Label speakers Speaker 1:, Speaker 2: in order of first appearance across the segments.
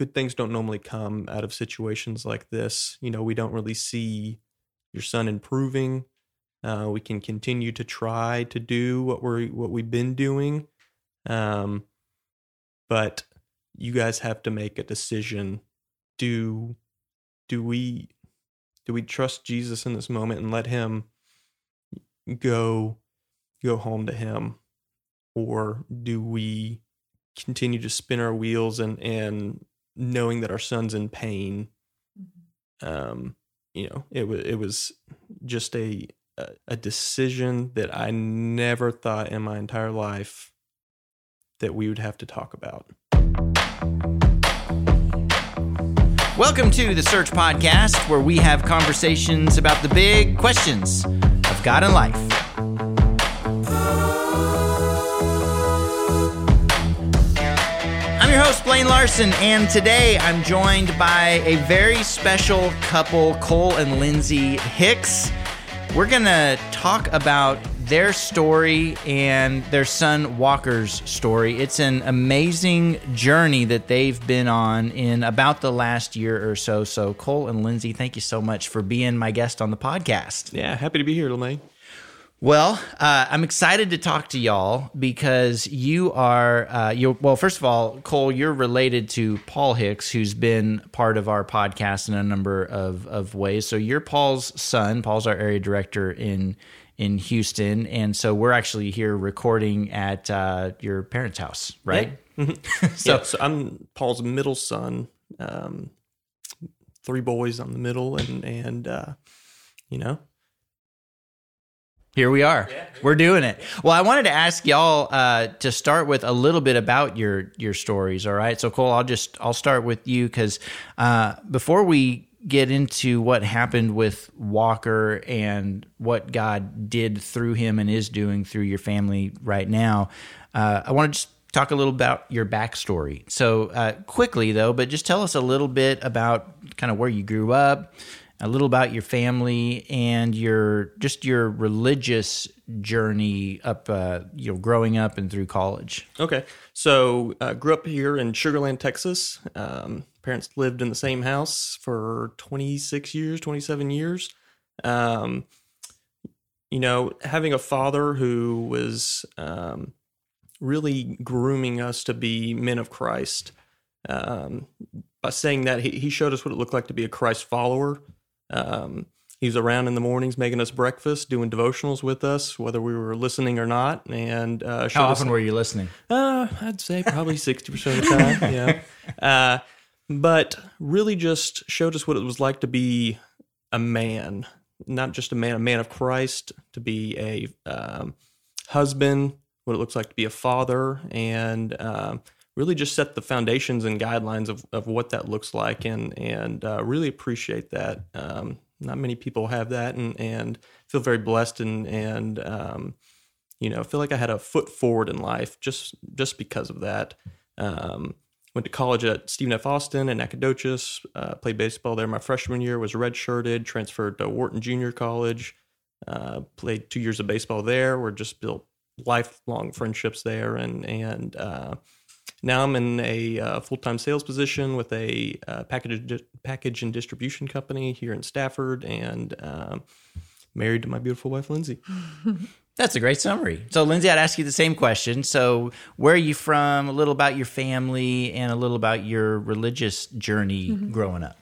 Speaker 1: good things don't normally come out of situations like this. You know, we don't really see your son improving. Uh, we can continue to try to do what we're what we've been doing, um, but you guys have to make a decision. Do do we do we trust Jesus in this moment and let him go go home to him or do we continue to spin our wheels and and knowing that our son's in pain um you know it was it was just a a, a decision that I never thought in my entire life that we would have to talk about.
Speaker 2: Welcome to the Search Podcast, where we have conversations about the big questions of God and life. Blaine Larson, and today I'm joined by a very special couple, Cole and Lindsey Hicks. We're going to talk about their story and their son Walker's story. It's an amazing journey that they've been on in about the last year or so. So, Cole and Lindsey, thank you so much for being my guest on the podcast.
Speaker 1: Yeah, happy to be here, Blaine.
Speaker 2: Well, uh, I'm excited to talk to y'all because you are, uh, you well, first of all, Cole, you're related to Paul Hicks, who's been part of our podcast in a number of, of ways. So you're Paul's son. Paul's our area director in in Houston, and so we're actually here recording at uh, your parents' house, right?
Speaker 1: Yeah. so, yeah, so I'm Paul's middle son. Um, three boys on the middle, and and uh, you know
Speaker 2: here we are. We're doing it. Well, I wanted to ask y'all uh, to start with a little bit about your your stories. All right. So Cole, I'll just I'll start with you because uh, before we get into what happened with Walker and what God did through him and is doing through your family right now, uh, I want to just talk a little about your backstory. So uh, quickly though, but just tell us a little bit about kind of where you grew up a little about your family and your just your religious journey up uh, you know growing up and through college.
Speaker 1: Okay. So uh, grew up here in Sugar Land texas. Um, parents lived in the same house for 26 years 27 years. Um, you know having a father who was um, really grooming us to be men of christ um, by saying that he, he showed us what it looked like to be a christ follower um, he was around in the mornings making us breakfast, doing devotionals with us, whether we were listening or not. And uh,
Speaker 2: how often us, were you listening?
Speaker 1: Uh, I'd say probably sixty percent of the time. yeah, uh, but really just showed us what it was like to be a man, not just a man, a man of Christ, to be a um, husband, what it looks like to be a father, and um, really just set the foundations and guidelines of, of what that looks like and and uh, really appreciate that. Um, not many people have that and and feel very blessed and and um, you know feel like I had a foot forward in life just just because of that. Um, went to college at Stephen F. Austin in Nacogdoches. Uh, played baseball there my freshman year. Was redshirted. Transferred to Wharton Junior College. Uh, played two years of baseball there. We're just built lifelong friendships there and and uh, now I'm in a uh, full time sales position with a uh, package package and distribution company here in Stafford, and um, married to my beautiful wife Lindsey.
Speaker 2: That's a great summary. So, Lindsey, I'd ask you the same question. So, where are you from? A little about your family and a little about your religious journey mm-hmm. growing up.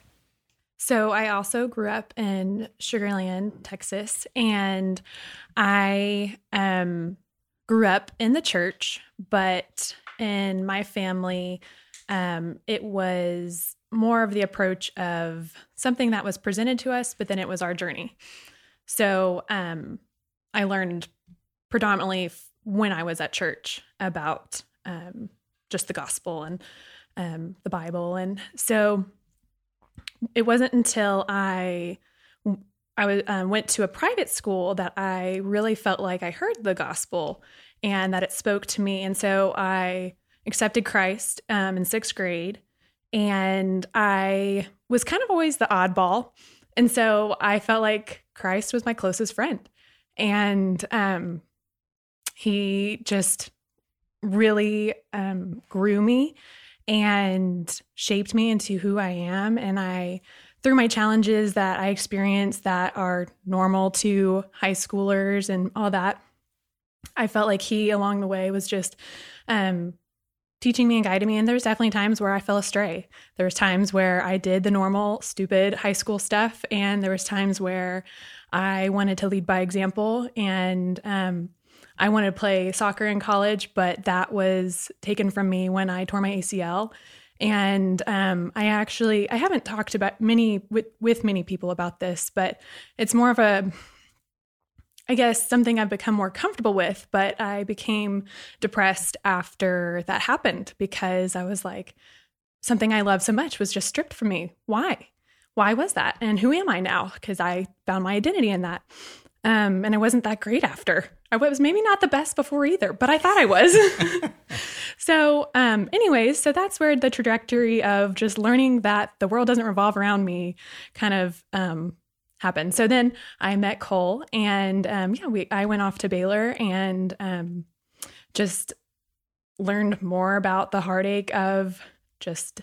Speaker 3: So, I also grew up in Sugar Land, Texas, and I um, grew up in the church, but in my family, um, it was more of the approach of something that was presented to us, but then it was our journey. So um, I learned predominantly f- when I was at church about um, just the gospel and um, the Bible, and so it wasn't until I I w- um, went to a private school that I really felt like I heard the gospel and that it spoke to me. And so I accepted Christ um, in sixth grade. And I was kind of always the oddball. And so I felt like Christ was my closest friend. And um, he just really um, grew me and shaped me into who I am. And I, through my challenges that I experienced that are normal to high schoolers and all that, I felt like he along the way was just um, teaching me and guiding me. And there's definitely times where I fell astray. There was times where I did the normal, stupid high school stuff, and there was times where I wanted to lead by example. And um, I wanted to play soccer in college, but that was taken from me when I tore my ACL. And um, I actually I haven't talked about many with with many people about this, but it's more of a I guess something I've become more comfortable with, but I became depressed after that happened because I was like, something I love so much was just stripped from me. Why? Why was that? And who am I now? Because I found my identity in that. Um, and I wasn't that great after. I was maybe not the best before either, but I thought I was. so, um, anyways, so that's where the trajectory of just learning that the world doesn't revolve around me kind of um, happened. So then I met Cole, and um, yeah, we I went off to Baylor and um, just learned more about the heartache of just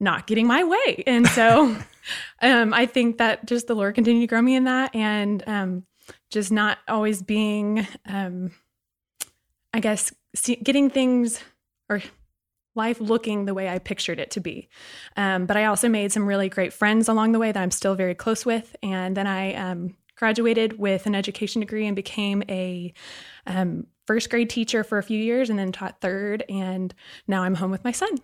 Speaker 3: not getting my way. And so um, I think that just the Lord continued to grow me in that, and um, just not always being, um, I guess, see, getting things or life looking the way I pictured it to be. Um, but I also made some really great friends along the way that I'm still very close with. And then I um, graduated with an education degree and became a um, first grade teacher for a few years and then taught third. And now I'm home with my son.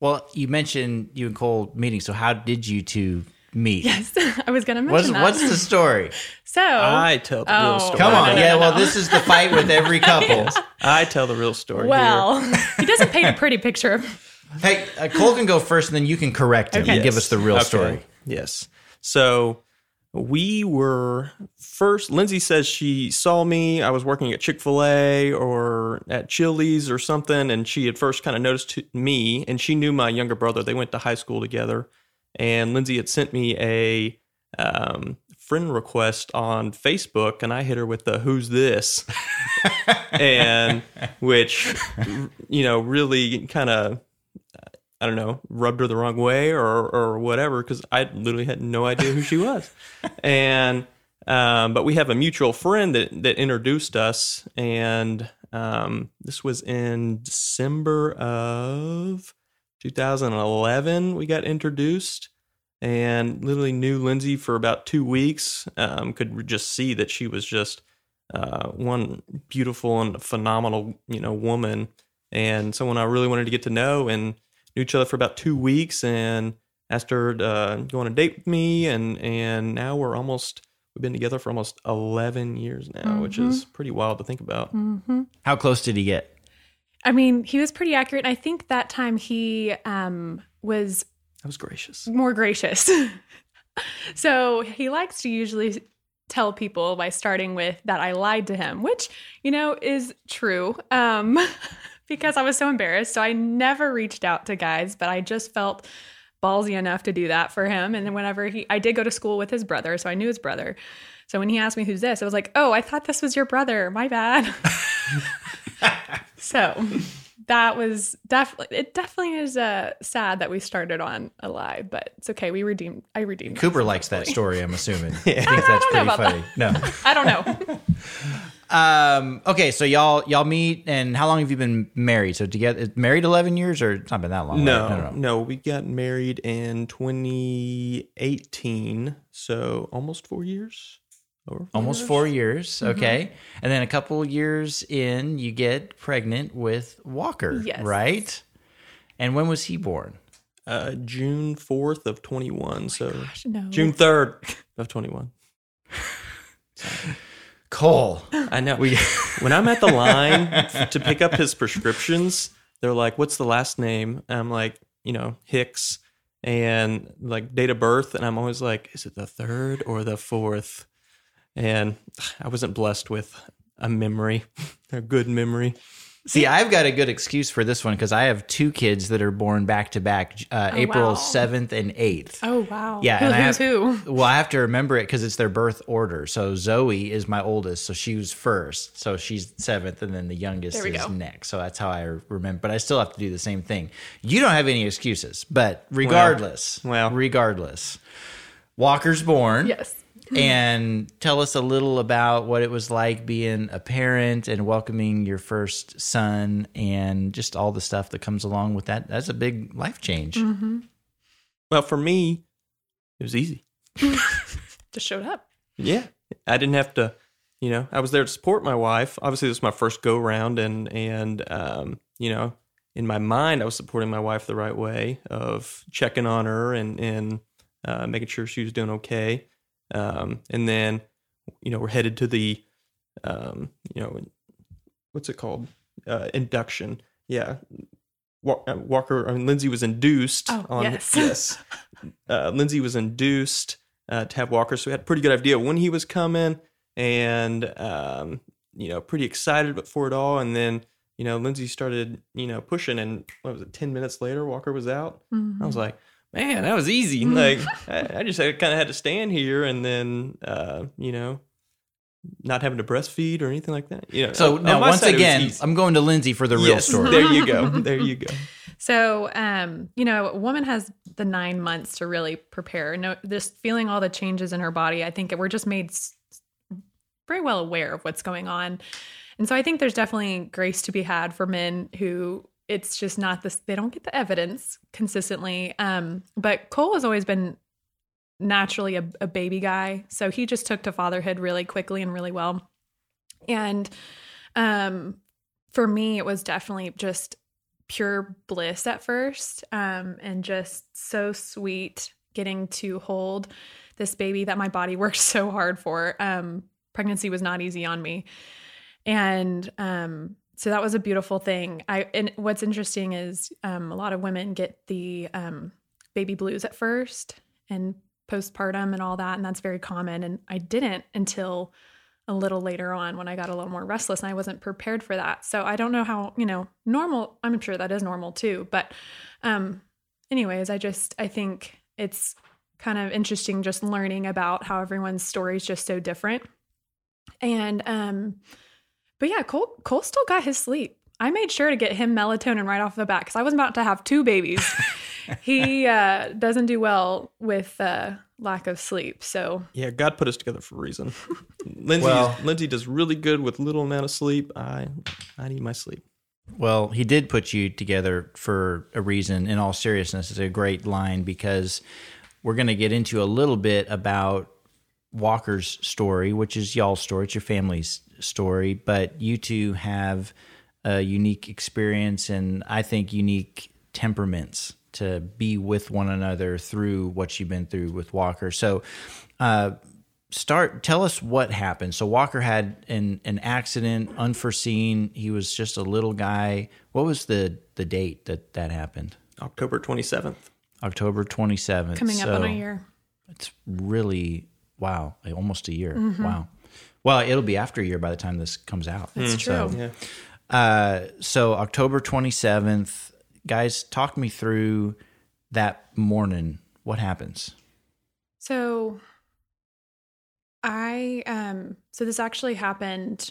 Speaker 2: Well, you mentioned you and Cole meeting. So how did you two meet?
Speaker 3: Yes, I was going to mention
Speaker 2: What's,
Speaker 3: that.
Speaker 2: what's the story?
Speaker 3: so
Speaker 1: I tell the real
Speaker 3: Oh.
Speaker 1: story.
Speaker 2: Come on.
Speaker 3: no, no,
Speaker 2: yeah,
Speaker 3: no,
Speaker 2: well, this is the fight with every couple.
Speaker 1: I tell the real story.
Speaker 3: well, he doesn't paint a pretty picture.
Speaker 2: hey, uh, Cole can go first, and then you can correct him
Speaker 3: Okay.
Speaker 2: and give us the real
Speaker 1: Okay.
Speaker 2: story.
Speaker 1: Yes. So we were first. Lindsey says she saw me. I was working at Chick Fil A or at Chili's or something, and she had first kind of noticed me, and she knew my younger brother. They went to high school together, and Lindsey had sent me a um, friend request on Facebook, and I hit her with the "Who's this?" and which you know really kind of I don't know, rubbed her the wrong way or or whatever because I literally had no idea who she was. and um, but we have a mutual friend that that introduced us, and um, this was in December of 2011. We got introduced. And literally knew Lindsey for about two weeks. Um, could just see that she was just uh, one beautiful and phenomenal, you know, woman, and someone I really wanted to get to know. And knew each other for about two weeks and asked her to uh, go on a date with me and and now we're almost we've been together for almost 11 years now which is pretty wild to think about
Speaker 3: hmm
Speaker 2: How close did he get?
Speaker 3: I mean, he was pretty accurate. And I think that time he um, was
Speaker 1: that was gracious
Speaker 3: more gracious. so he likes to usually tell people by starting with that I lied to him, which, you know, is true. Um, because I was so embarrassed. So I never reached out to guys, but I just felt ballsy enough to do that for him. And then whenever he, I did go to school with his brother, so I knew his brother. So when he asked me who's this, I was like, oh, I thought this was your brother. My bad. so that was definitely, it definitely is uh, sad that we started on a lie, but it's okay. We redeemed, I redeemed.
Speaker 2: Cooper
Speaker 3: myself,
Speaker 2: likes that story, I'm assuming. I think
Speaker 3: I
Speaker 2: that's
Speaker 3: don't know
Speaker 2: pretty
Speaker 3: about
Speaker 2: funny. No.
Speaker 3: I don't know.
Speaker 2: Um, okay, so y'all y'all meet, and how long have you been married? So together, married eleven years, or it's not been that long?
Speaker 1: no,
Speaker 2: right?
Speaker 1: no no we got married in 2018 so almost four years over
Speaker 2: Almost
Speaker 1: years?
Speaker 2: four years.
Speaker 3: Mm-hmm.
Speaker 2: Okay, and then a couple years in, you get pregnant with Walker,
Speaker 3: Yes.
Speaker 2: right? And when was he born?
Speaker 1: uh, june 4th of 21 so
Speaker 3: No.
Speaker 1: june 3rd of 21
Speaker 2: Cole.
Speaker 1: I know.
Speaker 2: We-
Speaker 1: when I'm at the line to pick up his prescriptions, they're like, "What's the last name?" And I'm like, you know, Hicks, and like date of birth, and I'm always like, "Is it the third or the fourth? And I wasn't blessed with a memory, a good memory.
Speaker 2: See, I've got a good excuse for this one because I have two kids that are born back to back, uh,
Speaker 3: Oh,
Speaker 2: April 7th and 8th.
Speaker 3: Oh wow.
Speaker 2: Yeah,
Speaker 3: Who,
Speaker 2: and I
Speaker 3: who's
Speaker 2: have-
Speaker 3: who?
Speaker 2: Well, I have to remember it because it's their birth order. So Zoe is my oldest, so she was first. So she's seventh, and then the youngest is
Speaker 3: go.
Speaker 2: next. So that's how I remember. But I still have to do the same thing. You don't have any excuses, but regardless,
Speaker 1: well.
Speaker 2: regardless, Walker's born.
Speaker 3: Yes.
Speaker 2: And tell us a little about what it was like being a parent and welcoming your first son and just all the stuff that comes along with that. That's a big life change.
Speaker 3: Mm-hmm.
Speaker 1: Well, for me, it was easy.
Speaker 3: Just showed up.
Speaker 1: Yeah, I didn't have to. You know, I was there to support my wife. Obviously, this was my first go round, and and um, you know, in my mind, I was supporting my wife the right way of checking on her and and uh, making sure she was doing okay. Um, and then, you know, we're headed to the, um, you know, what's it called? Uh, induction. Yeah. Uh, Walker, I mean, Lindsey was induced
Speaker 3: Oh,
Speaker 1: on,
Speaker 3: yes.
Speaker 1: yes. Uh, Lindsey was induced uh, to have Walker, so we had a pretty good idea when he was coming, and um, you know, pretty excited for it all. And then, you know, Lindsey started, you know, pushing, and what was it? Ten minutes later, Walker was out.
Speaker 3: Mm-hmm.
Speaker 1: I was like, man, that was easy. Like, I, I just kind of had to stand here, and then, uh, you know, not having to breastfeed or anything like that. You know,
Speaker 2: So now,
Speaker 1: my
Speaker 2: once
Speaker 1: side,
Speaker 2: again. I'm going to Lindsey for the real
Speaker 1: Yes,
Speaker 2: story.
Speaker 1: There you go. There you go.
Speaker 3: So, um, you know, a woman has the nine months to really prepare. No, just feeling all the changes in her body. I think we're just made very well aware of what's going on, and so I think there's definitely grace to be had for men who it's just not this. They don't get the evidence consistently. Um, but Cole has always been naturally a, a baby guy, so he just took to fatherhood really quickly and really well, and um, for me, it was definitely just pure bliss at first um, and just so sweet getting to hold this baby that my body worked so hard for. Um, pregnancy was not easy on me. And um, so that was a beautiful thing. I and what's interesting is um, a lot of women get the um, baby blues at first and postpartum and all that, and that's very common. And I didn't until a little later on when I got a little more restless and I wasn't prepared for that. So I don't know how, you know, normal, I'm sure that is normal too, but um anyways, I just I think it's kind of interesting just learning about how everyone's story is just so different. And um but yeah, Cole Cole still got his sleep. I made sure to get him melatonin right off the bat cuz I was about to have two babies. he uh doesn't do well with uh lack of sleep. So
Speaker 1: Yeah, God put us together for a reason. Lindsey,
Speaker 2: Well-
Speaker 1: Lindsey does really good with little amount of sleep. I, I need my sleep.
Speaker 2: Well, he did put you together for a reason. In all seriousness, it's a great line because we're going to get into a little bit about Walker's story, which is y'all's story. It's your family's story, but you two have a unique experience and I think unique temperaments to be with one another through what you've been through with Walker. So, uh, start tell us what happened so walker had an an accident unforeseen he was just a little guy what was the the date that that happened
Speaker 1: October 27th.
Speaker 2: october 27th
Speaker 3: coming up on a year.
Speaker 2: it's really wow like almost a year
Speaker 3: Mm-hmm.
Speaker 2: wow well it'll be after a year by the time this comes out
Speaker 3: It's
Speaker 2: So,
Speaker 3: true.
Speaker 1: Yeah.
Speaker 2: uh, so October 27th, guys, talk me through that morning. What happens?
Speaker 3: So I um so this actually happened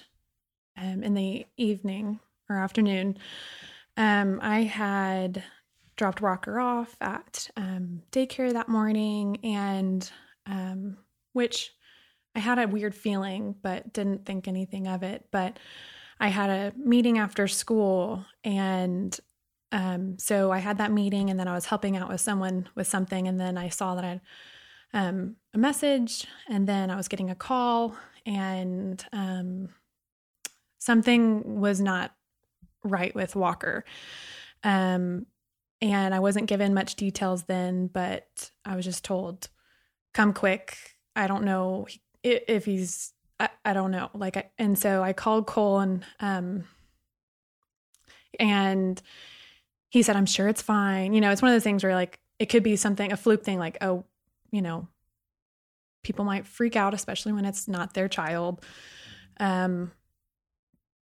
Speaker 3: um in the evening or afternoon. Um I had dropped Walker off at um daycare that morning and um which I had a weird feeling but didn't think anything of it, but I had a meeting after school and um, so I had that meeting and then I was helping out with someone with something and then I saw that I had um, a message and then I was getting a call and um, something was not right with Walker. Um, and I wasn't given much details then, but I was just told, come quick. I don't know i- if he's, I, I don't know. Like, I, and so I called Cole and, um, and he said, I'm sure it's fine. You know, it's one of those things where like, it could be something, a fluke thing, like, oh, you know, people might freak out, especially when it's not their child. Um,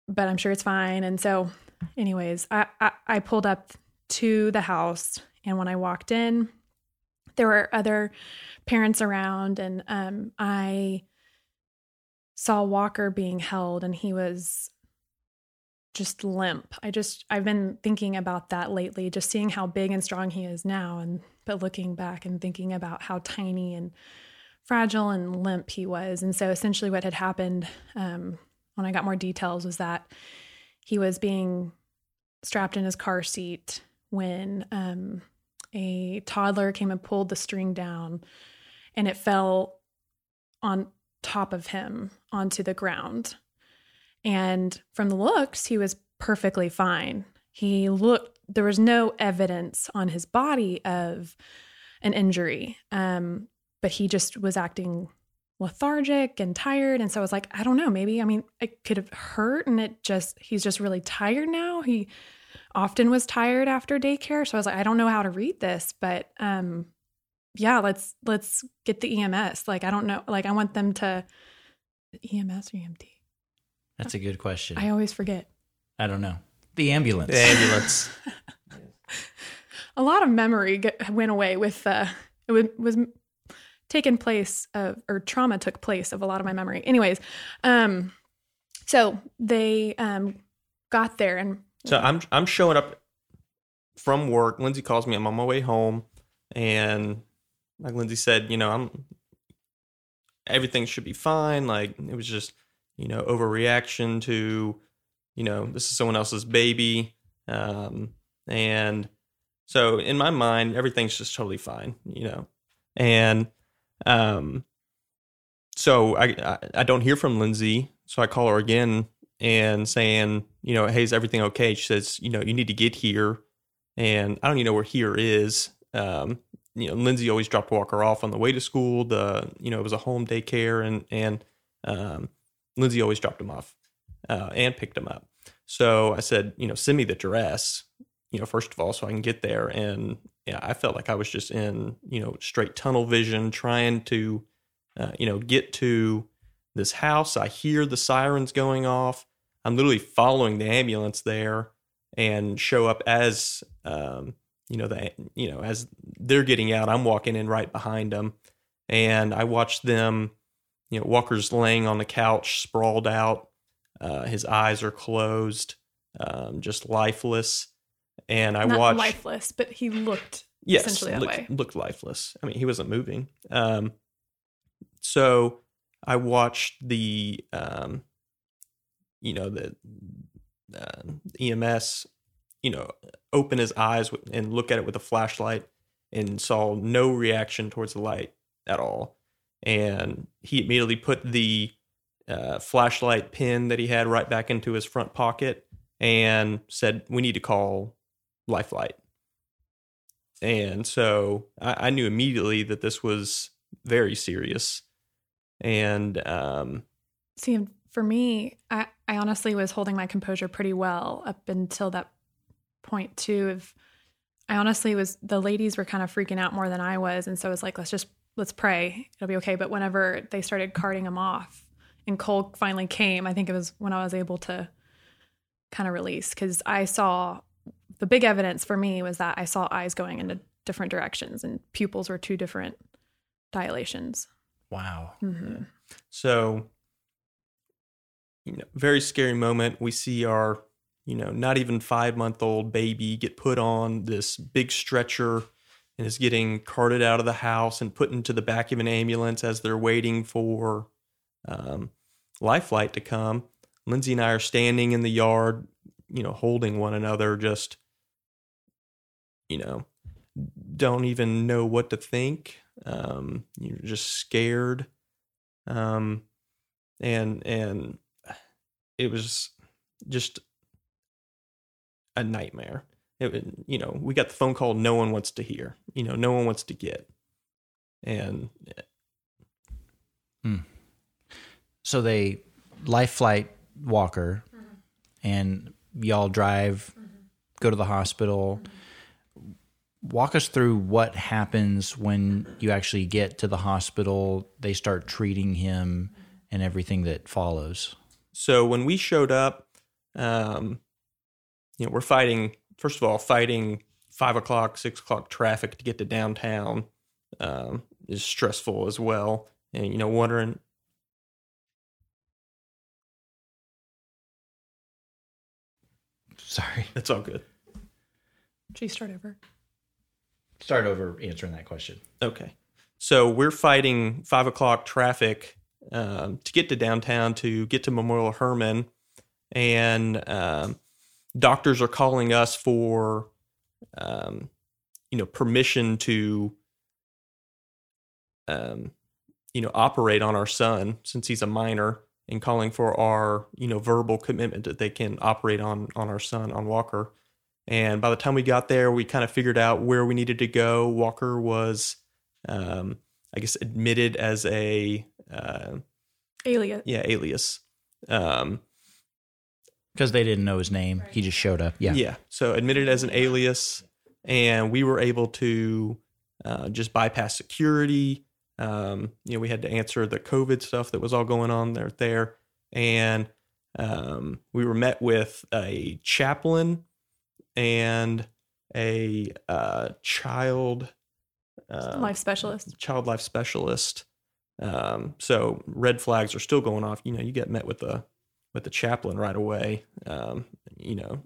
Speaker 3: but I'm sure it's fine. And so anyways, I, I I pulled up to the house, and when I walked in, there were other parents around, and um, I saw Walker being held, and he was just limp. I just I've been thinking about that lately, just seeing how big and strong he is now, and but looking back and thinking about how tiny and fragile and limp he was. And so essentially, what had happened um, when I got more details was that he was being strapped in his car seat when um, a toddler came and pulled the string down, and it fell on top of him onto the ground. And from the looks, he was perfectly fine. He looked, there was no evidence on his body of an injury, um, but he just was acting lethargic and tired. And so I was like, I don't know, maybe, I mean, it could have hurt and it just, he's just really tired now. He often was tired after daycare. So I was like, I don't know how to read this, but, um, yeah, let's, let's get the EMS. Like, I don't know, like, I want them to EMS or EMT.
Speaker 2: That's a good question.
Speaker 3: I always forget.
Speaker 2: I don't know. The ambulance.
Speaker 1: The ambulance.
Speaker 3: A lot of memory get, went away with uh, it was, was taken place of or trauma took place of a lot of my memory. Anyways, um, so they um got there and
Speaker 1: So I'm I'm showing up from work. Lindsey calls me. I'm on my way home, and like Lindsey said, you know, I'm everything should be fine. Like it was just you know overreaction to you know this is someone else's baby, um, and so in my mind everything's just totally fine. You know, and um, so I, I I don't hear from Lindsey, so I call her again and saying, you know, hey, is everything okay? She says, you know, you need to get here, and I don't even know where here is. Um, you know, Lindsey always dropped Walker off on the way to school. The you know it was a home daycare, and and um, Lindsey always dropped him off uh, and picked him up. So I said, you know, send me the dress, you know, first of all, so I can get there. And yeah, I felt like I was just in you know straight tunnel vision, trying to uh, you know get to this house. I hear the sirens going off. I'm literally following the ambulance there and show up as um, you know the you know as they're getting out. I'm walking in right behind them, and I watch them. You know, Walker's laying on the couch, sprawled out. Uh, his eyes are closed, um, just lifeless. And I
Speaker 3: not
Speaker 1: watch
Speaker 3: lifeless, but he looked
Speaker 1: yes,
Speaker 3: essentially that
Speaker 1: looked,
Speaker 3: way.
Speaker 1: looked lifeless. I mean, he wasn't moving. Um, so I watched the, um, you know, the uh, EMS, you know, open his eyes and look at it with a flashlight, and saw no reaction towards the light at all. And he immediately put the uh, flashlight pin that he had right back into his front pocket and said, "We need to call Life Flight." And so I, I knew immediately that this was very serious. And um,
Speaker 3: See, for me, I, I honestly was holding my composure pretty well up until that point too. Of I honestly was the ladies were kind of freaking out more than I was, and so it was like, let's just let's pray, it'll be okay. But whenever they started carting him off, and Cole finally came, I think it was when I was able to kind of release because I saw the big evidence for me was that I saw eyes going into different directions and pupils were two different dilations.
Speaker 2: Wow.
Speaker 3: hmm
Speaker 1: So, you know, very scary moment. We see our, you know, not even five month old baby get put on this big stretcher and is getting carted out of the house and put into the back of an ambulance as they're waiting for um, Life Flight to come. Lindsey and I are standing in the yard, you know, holding one another, just, you know, don't even know what to think. Um, you're just scared um, and and it was just a nightmare. It, you know, we got the phone call no one wants to hear. You know, no one wants to get, and eh hmm.
Speaker 2: So they life flight Walker, mm-hmm. and y'all drive, mm-hmm. go to the hospital. Mm-hmm. Walk us through what happens when you actually get to the hospital. They start treating him and everything that follows.
Speaker 1: So when we showed up, um, you know, we're fighting, first of all, fighting five o'clock, six o'clock traffic to get to downtown um, is stressful as well. And, you know, wondering,
Speaker 2: Sorry.
Speaker 1: it's all good.
Speaker 3: Should you start over?
Speaker 2: Start over answering that question.
Speaker 1: Okay. So we're fighting five o'clock traffic um, to get to downtown to get to Memorial Hermann, and um, doctors are calling us for, um, you know, permission to, um, you know, operate on our son since he's a minor, and calling for our, you know, verbal commitment that they can operate on on our son on Walker. And by the time we got there, we kind of figured out where we needed to go. Walker was, um, I guess, admitted as a uh,
Speaker 3: Alias.
Speaker 1: yeah alias. Um,
Speaker 2: Because they didn't know his name. He just showed up. Yeah.
Speaker 1: yeah. So admitted as an alias, and we were able to uh, just bypass security. Um, you know, we had to answer the COVID stuff that was all going on there. There, and um, we were met with a chaplain and a uh, child uh,
Speaker 3: Life specialist.
Speaker 1: child life specialist. Um, so red flags are still going off. You know, you get met with the with the chaplain right away. Um, you know,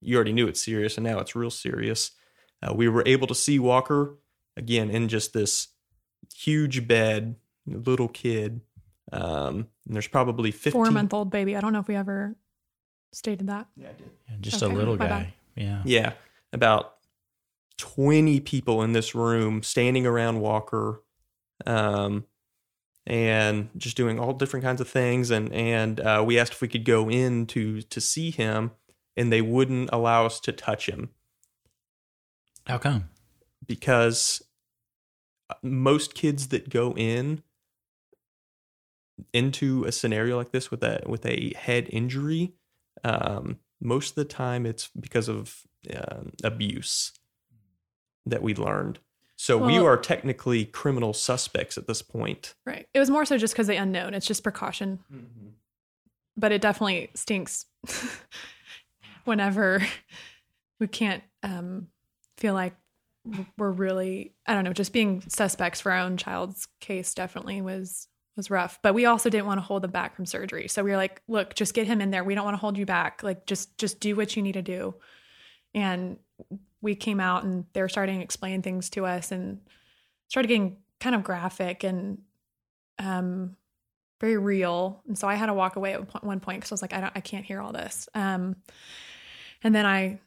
Speaker 1: you already knew it's serious, and now it's real serious. Uh, we were able to see Walker again in just this huge bed, little kid. Um, and there's probably 15.
Speaker 3: Four month old baby. I don't know if we ever stated that.
Speaker 1: Yeah, I did.
Speaker 2: Yeah, Just
Speaker 3: Okay,
Speaker 2: a little
Speaker 3: my
Speaker 2: guy.
Speaker 3: bad.
Speaker 2: Yeah.
Speaker 1: Yeah, about 20 people in this room standing around Walker um, and just doing all different kinds of things. And, and uh, we asked if we could go in to, to see him, and they wouldn't allow us to touch him
Speaker 2: How come?
Speaker 1: because uh, most kids that go in into a scenario like this with a with a head injury um, most of the time it's because of um abuse that we learned so we
Speaker 3: Well-
Speaker 1: are technically criminal suspects at this point
Speaker 3: Right. It was more so just because they unknown. It's just precaution. But it definitely stinks whenever we can't um, feel like we're really I don't know, just being suspects for our own child's case definitely was was rough. But we also didn't want to hold them back from surgery. So we were like, look, just get him in there. We don't want to hold you back. Like just just do what you need to do. And we came out and they were starting to explain things to us and started getting kind of graphic and um very real. And so i had to walk away at one point because i was like i don't i can't hear all this. Um and then i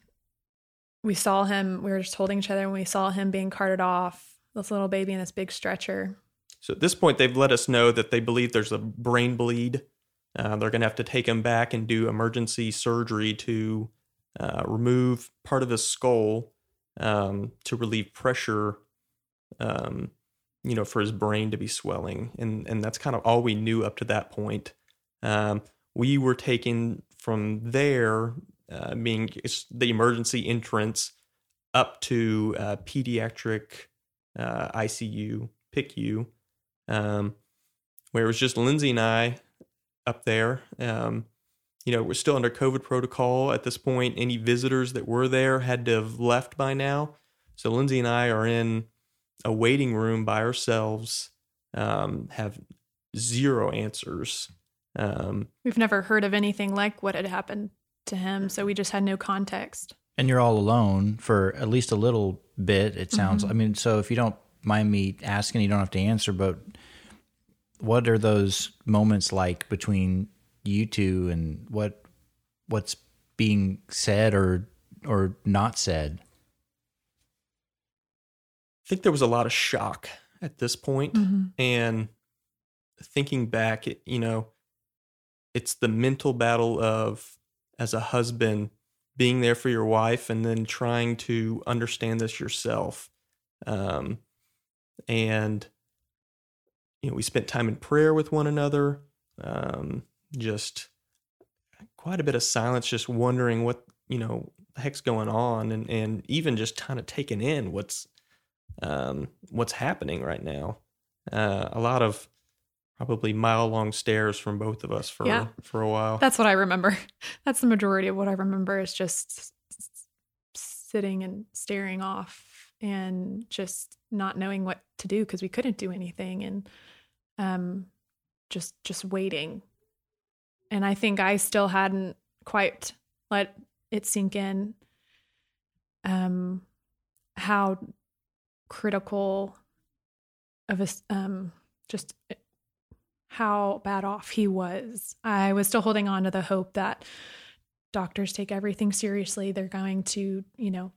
Speaker 3: we saw him we were just holding each other and we saw him being carted off this little baby in this big stretcher.
Speaker 1: So at this point they've let us know that they believe there's a brain bleed. Uh, they're going to have to take him back and do emergency surgery to uh, remove part of his skull um, to relieve pressure, um, you know, for his brain to be swelling, and and that's kind of all we knew up to that point. Um, we were taken from there, uh, being the emergency entrance, up to uh, pediatric uh, ICU, PICU, um, where it was just Lindsey and I up there. Um, you know, we're still under COVID protocol at this point. Any visitors that were there had to have left by now. So Lindsey and I are in a waiting room by ourselves, um, have zero answers. Um,
Speaker 3: we've never heard of anything like what had happened to him so we just had no context
Speaker 2: And you're all alone for at least a little bit, it sounds.
Speaker 3: Mhm.
Speaker 2: I mean, so if you don't mind me asking, you don't have to answer, but what are those moments like between you two and what what's being said or or not said?
Speaker 1: I think there was a lot of shock at this point. and thinking back you know it's the mental battle of as a husband being there for your wife and then trying to understand this yourself um and you know we spent time in prayer with one another um just quite a bit of silence just wondering what you know the heck's going on and and even just kind of taking in what's um what's happening right now uh, a lot of probably mile long stares from both of us for
Speaker 3: Yeah.
Speaker 1: for a while.
Speaker 3: That's what I remember. That's the majority of what I remember is just sitting and staring off and just not knowing what to do because we couldn't do anything and um just just waiting and i think i still hadn't quite let it sink in um how critical of a um just how bad off he was. I was still holding on to the hope that doctors take everything seriously. They're going to you know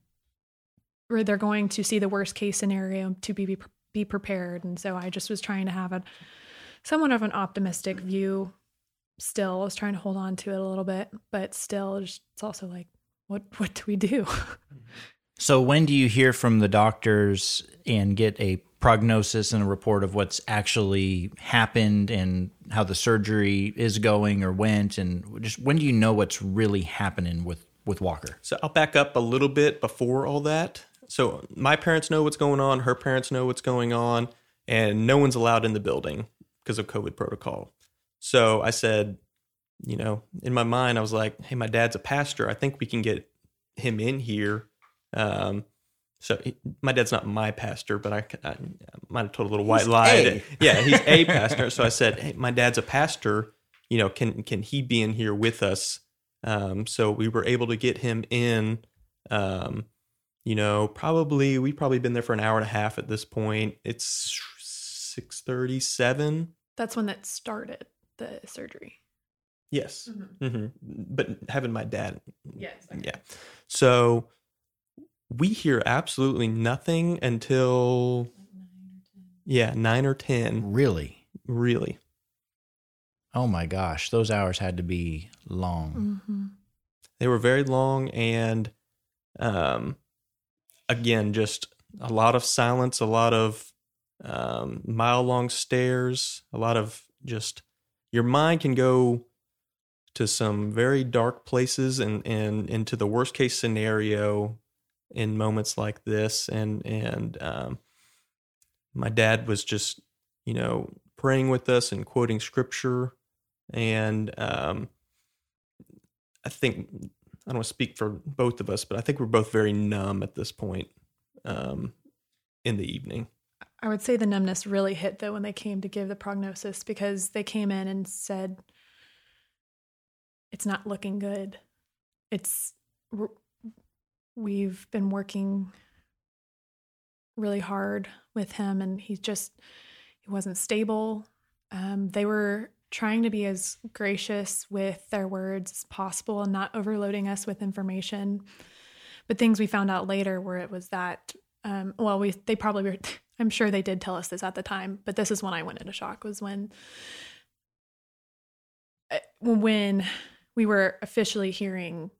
Speaker 3: or they're going to see the worst case scenario to be, be prepared. And so i just was trying to have a somewhat of an optimistic view still i was trying to hold on to it a little bit but still just, it's also like what what do we do
Speaker 2: So when do you hear from the doctors and get a prognosis and a report of what's actually happened and how the surgery is going or went and just when do you know what's really happening with with Walker?
Speaker 1: So I'll back up a little bit before all that. So my parents know what's going on, her parents know what's going on, and no one's allowed in the building because of COVID protocol. So I said, you know, in my mind, I was like, hey, my dad's a pastor. I think we can get him in here. Um, so he, my dad's not my pastor, but I, I might have told a little white
Speaker 2: He's
Speaker 1: lie.
Speaker 2: a.
Speaker 1: Yeah, he's a pastor. So I said, hey, my dad's a pastor. You know, can can he be in here with us? Um, so we were able to get him in. Um, you know, probably we've probably been there for an hour and a half at this point. It's six thirty seven.
Speaker 3: that's when that started the surgery
Speaker 1: Yes, hmm but having my dad
Speaker 3: yes
Speaker 1: yeah. So we hear absolutely nothing until yeah, 9 or 10,
Speaker 2: Really?
Speaker 1: really.
Speaker 2: Oh my gosh, those hours had to be long.
Speaker 3: mm-hmm.
Speaker 1: They were very long and um again just a lot of silence, a lot of um mile long stairs, a lot of just your mind can go to some very dark places and and into the worst case scenario in moments like this and and um my dad was just you know praying with us and quoting scripture and um I think I don't want to speak for both of us, but I think we're both very numb at this point um, in the evening.
Speaker 3: I would say the numbness really hit though when they came to give the prognosis because they came in and said, "It's not looking good. It's we've been working really hard with him, and he's just he wasn't stable. Um, they were trying to be as gracious with their words as possible and not overloading us with information. But things we found out later where it was that um, well, we they probably were. I'm sure they did tell us this at the time, but this is when I went into shock. Was when uh, when we were officially hearing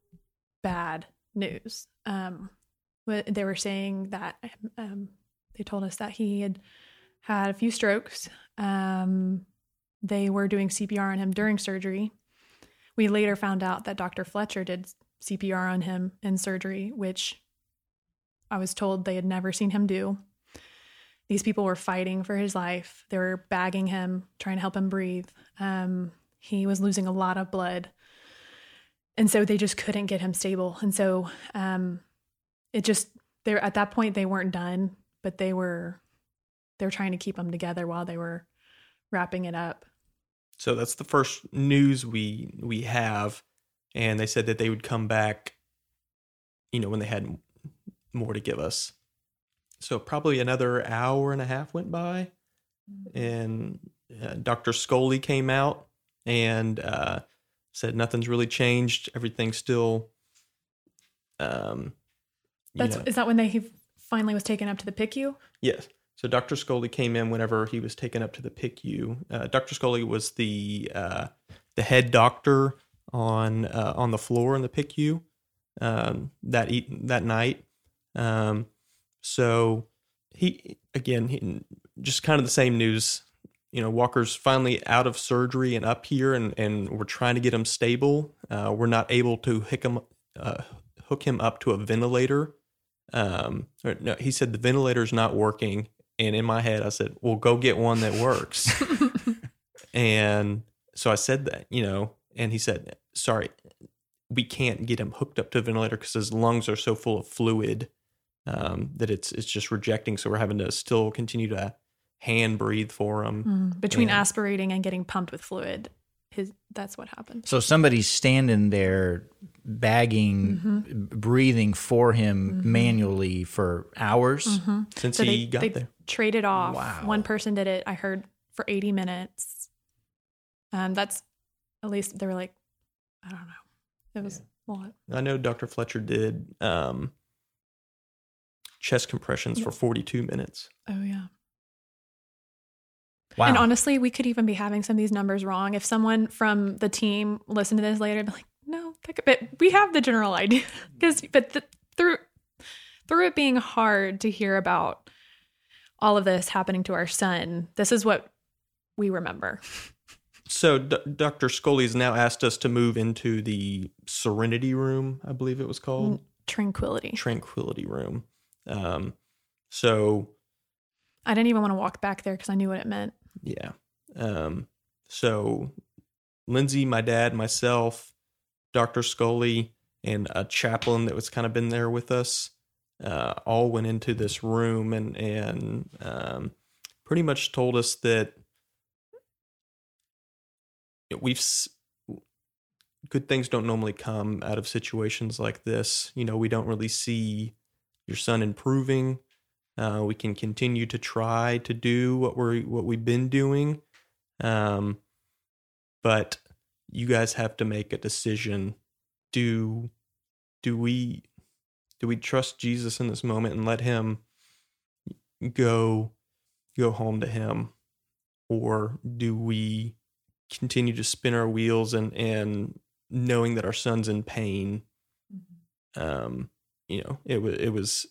Speaker 3: bad news. Um, they were saying that um, they told us that he had had a few strokes. Um, they were doing CPR on him during surgery. We later found out that Dr. Fletcher did CPR on him in surgery, which I was told they had never seen him do. These people were fighting for his life. They were bagging him, trying to help him breathe. Um, he was losing a lot of blood. And so they just couldn't get him stable. And so um, it just, they're at that point, they weren't done, but they were, they were trying to keep him together while they were wrapping it up.
Speaker 1: So that's the first news we we have, and they said that they would come back, you know, when they had more to give us. So probably another hour and a half went by, and uh, Dr. Scully came out and uh, said nothing's really changed. Everything's still. Um,
Speaker 3: That's
Speaker 1: know-
Speaker 3: is that when they he finally was taken up to the PICU?
Speaker 1: Yes. So Dr. Scully came in whenever he was taken up to the PICU. Uh, Dr. Scully was the uh, the head doctor on uh, on the floor in the PICU um, that e- that night. Um, so he again he, just kind of the same news. You know, Walker's finally out of surgery and up here, and, and we're trying to get him stable. Uh, we're not able to hook him uh, hook him up to a ventilator um or no he said the ventilator's not working and in my head i said well go get one that works and so i said that you know and he said sorry we can't get him hooked up to a ventilator because his lungs are so full of fluid um, that it's it's just rejecting. So we're having to still continue to hand breathe for him.
Speaker 3: Mm. Between
Speaker 1: Yeah.
Speaker 3: aspirating and getting pumped with fluid, his that's what happened.
Speaker 2: So somebody's standing there bagging,
Speaker 3: Mm-hmm.
Speaker 2: breathing for him manually for hours.
Speaker 3: Mm-hmm.
Speaker 1: Since
Speaker 3: So
Speaker 1: he
Speaker 3: they,
Speaker 1: got
Speaker 3: they
Speaker 1: there,
Speaker 3: traded off.
Speaker 2: Wow.
Speaker 3: One person did it. I heard for 80 minutes. Um, that's at least they were like, I don't know. It was a lot.
Speaker 1: I know Dr. Fletcher did um, chest compressions for 42 minutes.
Speaker 3: Oh yeah.
Speaker 2: Wow.
Speaker 3: And honestly, we could even be having some of these numbers wrong. If someone from the team listened to this later, they'd be like, no, pick a bit. We have the general idea. Because, but the, through through it being hard to hear about all of this happening to our son, this is what we remember.
Speaker 1: So D- Dr. Scully's now asked us to move into the Serenity Room, I believe it was called.
Speaker 3: Tranquility.
Speaker 1: Tranquility Room. Um, so
Speaker 3: I didn't even want to walk back there because I knew what it meant.
Speaker 1: Yeah. Um, so Lindsey, my dad, myself, Dr. Scully, and a chaplain that was kind of been there with us, uh, all went into this room and and um, pretty much told us that we've good things don't normally come out of situations like this. You know, we don't really see your son improving. Uh, we can continue to try to do what we're what we've been doing, um, but you guys have to make a decision. Do do we do we trust Jesus in this moment and let him go go home to him, or do we continue to spin our wheels and and knowing that our son's in pain? Um, you know, it was it was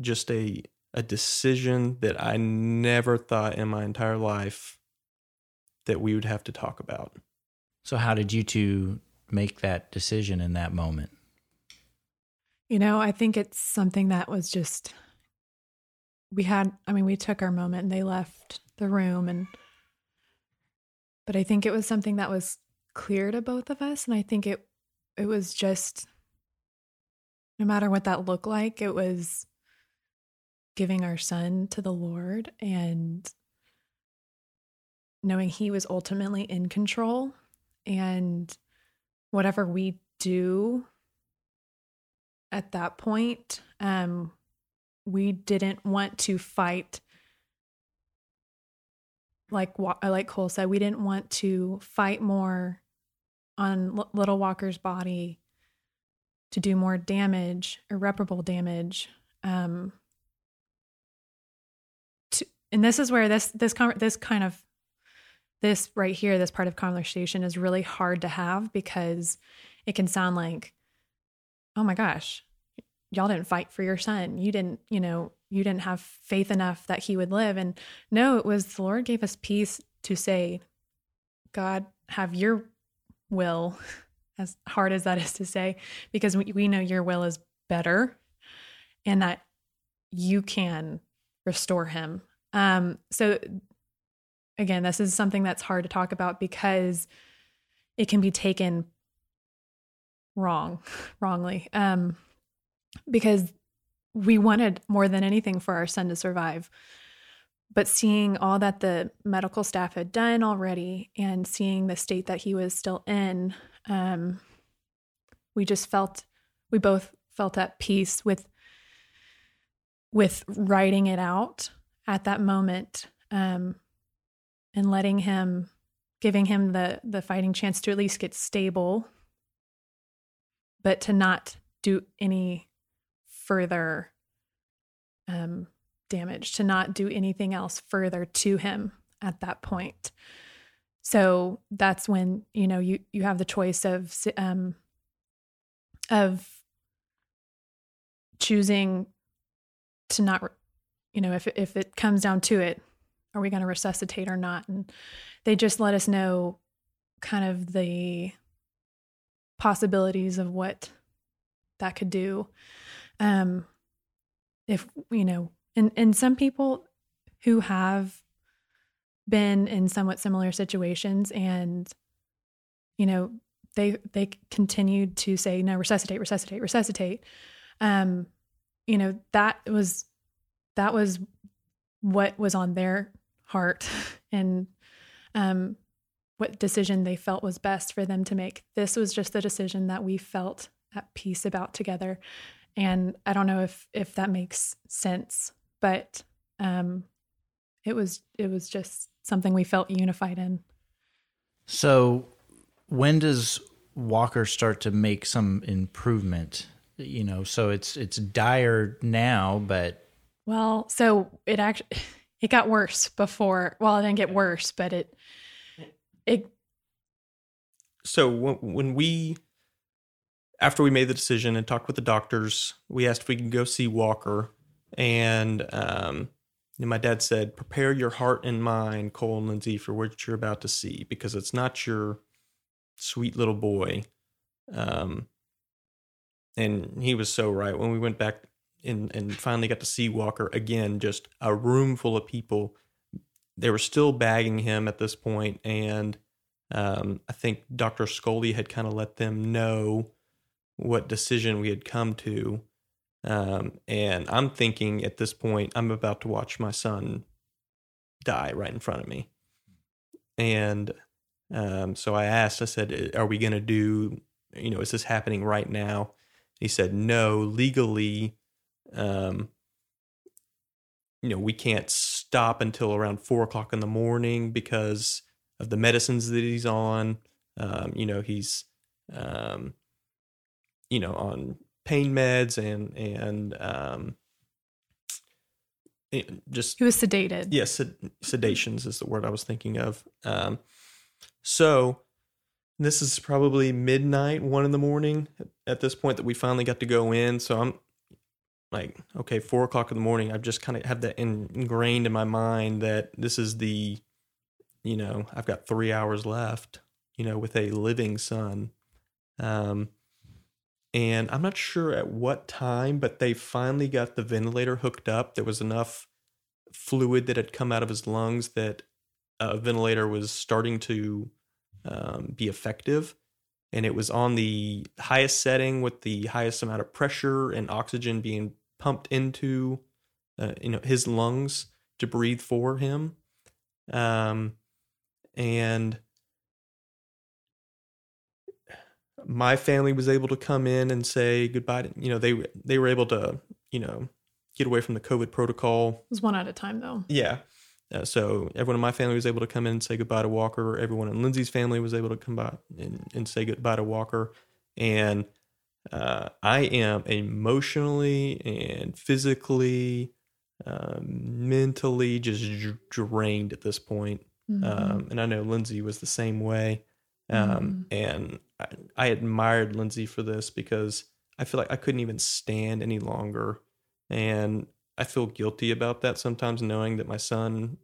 Speaker 1: just a a decision that I never thought in my entire life that we would have to talk about.
Speaker 2: so how did you two make that decision in that moment?
Speaker 3: You know, I think it's something that was just we had I mean, we took our moment and they left the room and but I think it was something that was clear to both of us and I think it it was just no matter what that looked like, it was giving our son to the Lord and knowing he was ultimately in control. And whatever we do at that point um we didn't want to fight like like Cole said we didn't want to fight more on L- little Walker's body to do more damage irreparable damage um to, and this is where this this con- this kind of this right here this part of conversation is really hard to have because it can sound like oh my gosh y'all didn't fight for your son. You didn't you know you didn't have faith enough that he would live. And no it was the lord gave us peace to say god have your will as hard as that is to say because we, we know your will is better and that you can restore him. Um so again this is something that's hard to talk about because it can be taken wrong wrongly um because we wanted more than anything for our son to survive. But seeing all that the medical staff had done already and seeing the state that he was still in um we just felt we both felt at peace with with writing it out at that moment um and letting him giving him the the fighting chance to at least get stable but to not do any further um damage to not do anything else further to him at that point so that's when you know you you have the choice of um of choosing to not you know if if it comes down to it are we going to resuscitate or not? And they just let us know kind of the possibilities of what that could do. Um if you know and and some people who have been in somewhat similar situations and you know they they continued to say no resuscitate resuscitate resuscitate. Um you know that was that was what was on their heart and um what decision they felt was best for them to make. This was just the decision that we felt at peace about together. And i don't know if if that makes sense but um it was it was just something we felt unified in
Speaker 2: So, when does Walker start to make some improvement? You know, so it's it's dire now, but
Speaker 3: Well, so it actually it got worse before. Well, it didn't get worse, but it it
Speaker 1: so when, when we after we made the decision and talked with the doctors we asked if we could go see walker and um, and my dad said prepare your heart and mind cole and lindsey for what you're about to see because it's not your sweet little boy um, and he was so right when we went back and, and finally got to see walker again just a room full of people they were still bagging him at this point and um, I think Dr. Scully had kind of let them know what decision we had come to. Um, and I'm thinking at this point, I'm about to watch my son die right in front of me. And um, so I asked, I said, Are we going to do, you know, is this happening right now? He said, No, legally, um, you know, we can't stop until around four o'clock in the morning because of the medicines that he's on. Um, you know, he's, um, you know, on pain meds and and um, just
Speaker 3: he was sedated.
Speaker 1: yes, sed- sedations is the word I was thinking of. Um, so this is probably midnight, one in the morning at this point that we finally got to go in. So I'm like, okay, four o'clock in the morning. I've just kind of have that in, ingrained in my mind that this is the, you know, I've got three hours left, you know, with a living son. Um, and I'm not sure at what time, but they finally got the ventilator hooked up. There was enough fluid that had come out of his lungs that a ventilator was starting to um, be effective. And it was on the highest setting with the highest amount of pressure and oxygen being pumped into, uh, you know, his lungs to breathe for him. Um, and my family was able to come in and say goodbye to you know they they were able to you know get away from the covid protocol
Speaker 3: It was one at a time though.
Speaker 1: yeah uh, so everyone in my family was able to come in and say goodbye to walker everyone in lindsey's family was able to come by and, and say goodbye to walker and uh, i am emotionally and physically um, mentally just dr- drained at this point
Speaker 3: Mhm.
Speaker 1: um, and I know Lindsey was the same way. Um, And I, admired Lindsey for this because I feel like I couldn't even stand any longer, and I feel guilty about that sometimes, knowing that my son,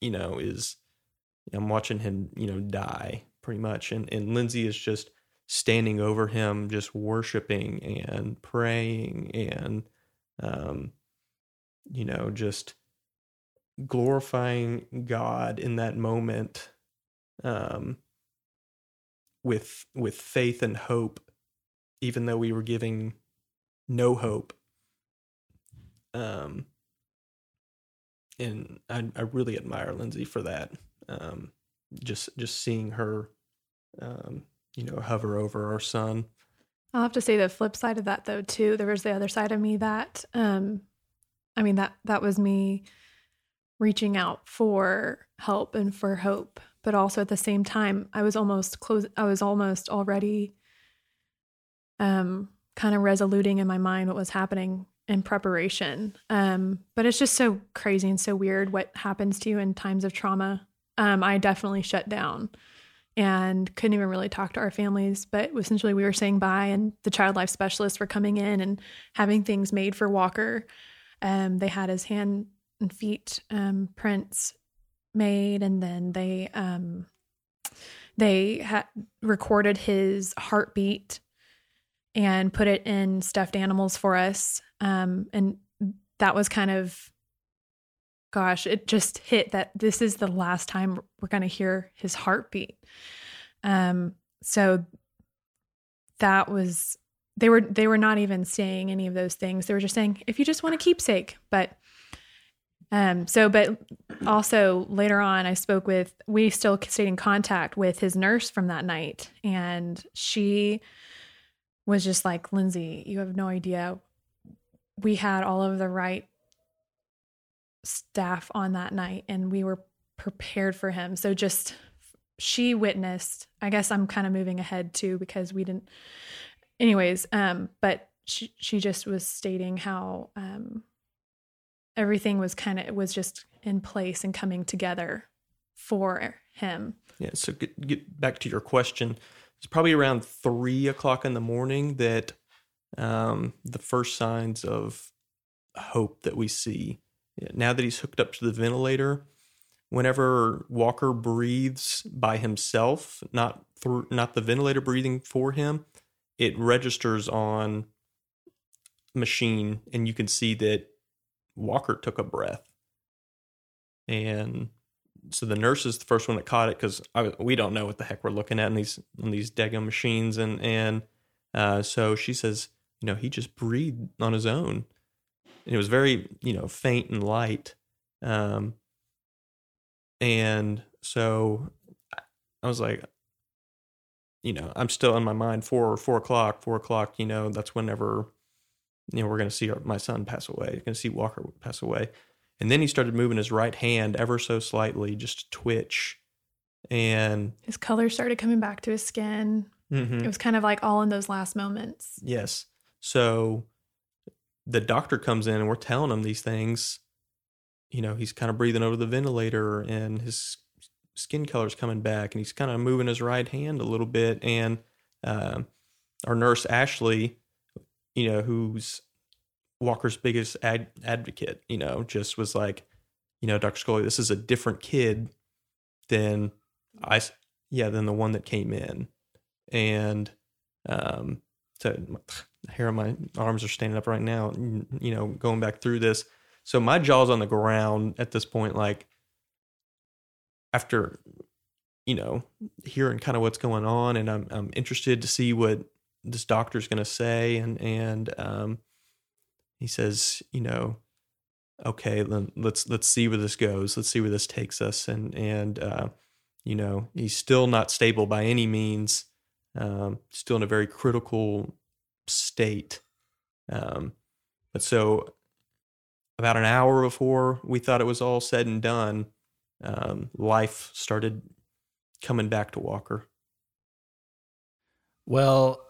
Speaker 1: you know, is I'm watching him, you know, die pretty much, and and Lindsey is just standing over him, just worshiping and praying and, um, you know, just glorifying God in that moment. Um with with faith and hope even though we were giving no hope. Um and I, I really admire Lindsey for that. Um just just seeing her um you know hover over our son
Speaker 3: I'll have to say the flip side of that though too. There was the other side of me that um I mean that that was me reaching out for help and for hope, but also at the same time I was almost close I was almost already um kind of resoluting in my mind what was happening in preparation. Um but it's just so crazy and so weird what happens to you in times of trauma. Um I definitely shut down and couldn't even really talk to our families. But essentially, we were saying bye, and the child life specialists were coming in and having things made for Walker. Um, they had his hand and feet um, prints made, and then they um, they had recorded his heartbeat and put it in stuffed animals for us. Um, and that was kind of gosh, it just hit that this is the last time we're going to hear his heartbeat. Um, so that was they were they were not even saying any of those things. They were just saying if you just want a keepsake. But um so but also later on I spoke with we still stayed in contact with his nurse from that night and she was just like Lindsey, you have no idea. We had all of the right staff on that night and we were prepared for him. So just she witnessed, I guess I'm kind of moving ahead too because we didn't anyways, um but she she just was stating how um everything was kind of was just in place and coming together for him.
Speaker 1: Yeah. So get, get back to your question. It's probably around three o'clock in the morning that um, the first signs of hope that we see. Now that he's hooked up to the ventilator, whenever Walker breathes by himself, not through not the ventilator breathing for him, it registers on machine and you can see that Walker took a breath. And so the nurse is the first one that caught it because we don't know what the heck we're looking at in these in these Dega machines, and and uh, so she says, you know, he just breathed on his own, and it was very you know faint and light, um, and so I was like, you know, I'm still in my mind four four o'clock, four o'clock, you know, that's whenever you know we're going to see our, my son pass away, You're going to see Walker pass away. And then he started moving his right hand ever so slightly, just twitch. And
Speaker 3: his color started coming back to his skin. Mm-hmm. It was kind of like all in those last moments.
Speaker 1: Yes. So the doctor comes in and we're telling him these things. You know, he's kind of breathing over the ventilator and his skin color's coming back and he's kind of moving his right hand a little bit. And uh, our nurse, Ashley, you know, who's Walker's biggest ad- advocate, you know, just was like, you know, Dr. Scully, this is a different kid than I, yeah, than the one that came in. And, um, so hair on my arms are standing up right now, you know, going back through this. So my jaw's on the ground at this point, like after, you know, hearing kind of what's going on and I'm, I'm interested to see what this doctor's going to say. And, and, um, he says, you know, okay, then let's let's see where this goes. Let's see where this takes us. And and uh, you know, he's still not stable by any means. Um, still in a very critical state. Um, but so, about an hour before we thought it was all said and done, um, life started coming back to Walker.
Speaker 2: Well,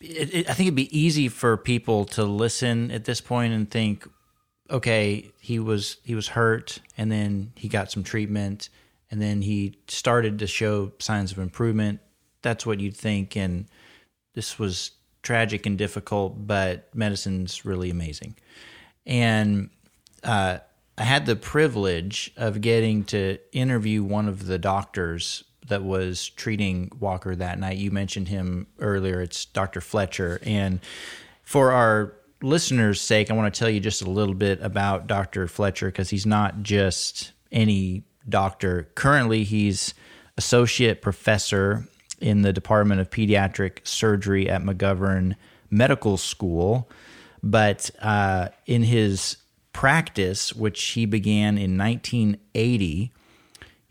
Speaker 2: it, it, I think it'd be easy for people to listen at this point and think, okay, he was he was hurt, and then he got some treatment, and then he started to show signs of improvement. That's what you'd think, and this was tragic and difficult, but medicine's really amazing. And uh, I had the privilege of getting to interview one of the doctors that was treating Walker that night. You mentioned him earlier. It's Dr. Fletcher. And for our listeners' sake, I want to tell you just a little bit about Dr. Fletcher because he's not just any doctor. Currently, he's associate professor in the Department of Pediatric Surgery at McGovern Medical School. But uh, in his practice, which he began in 1980,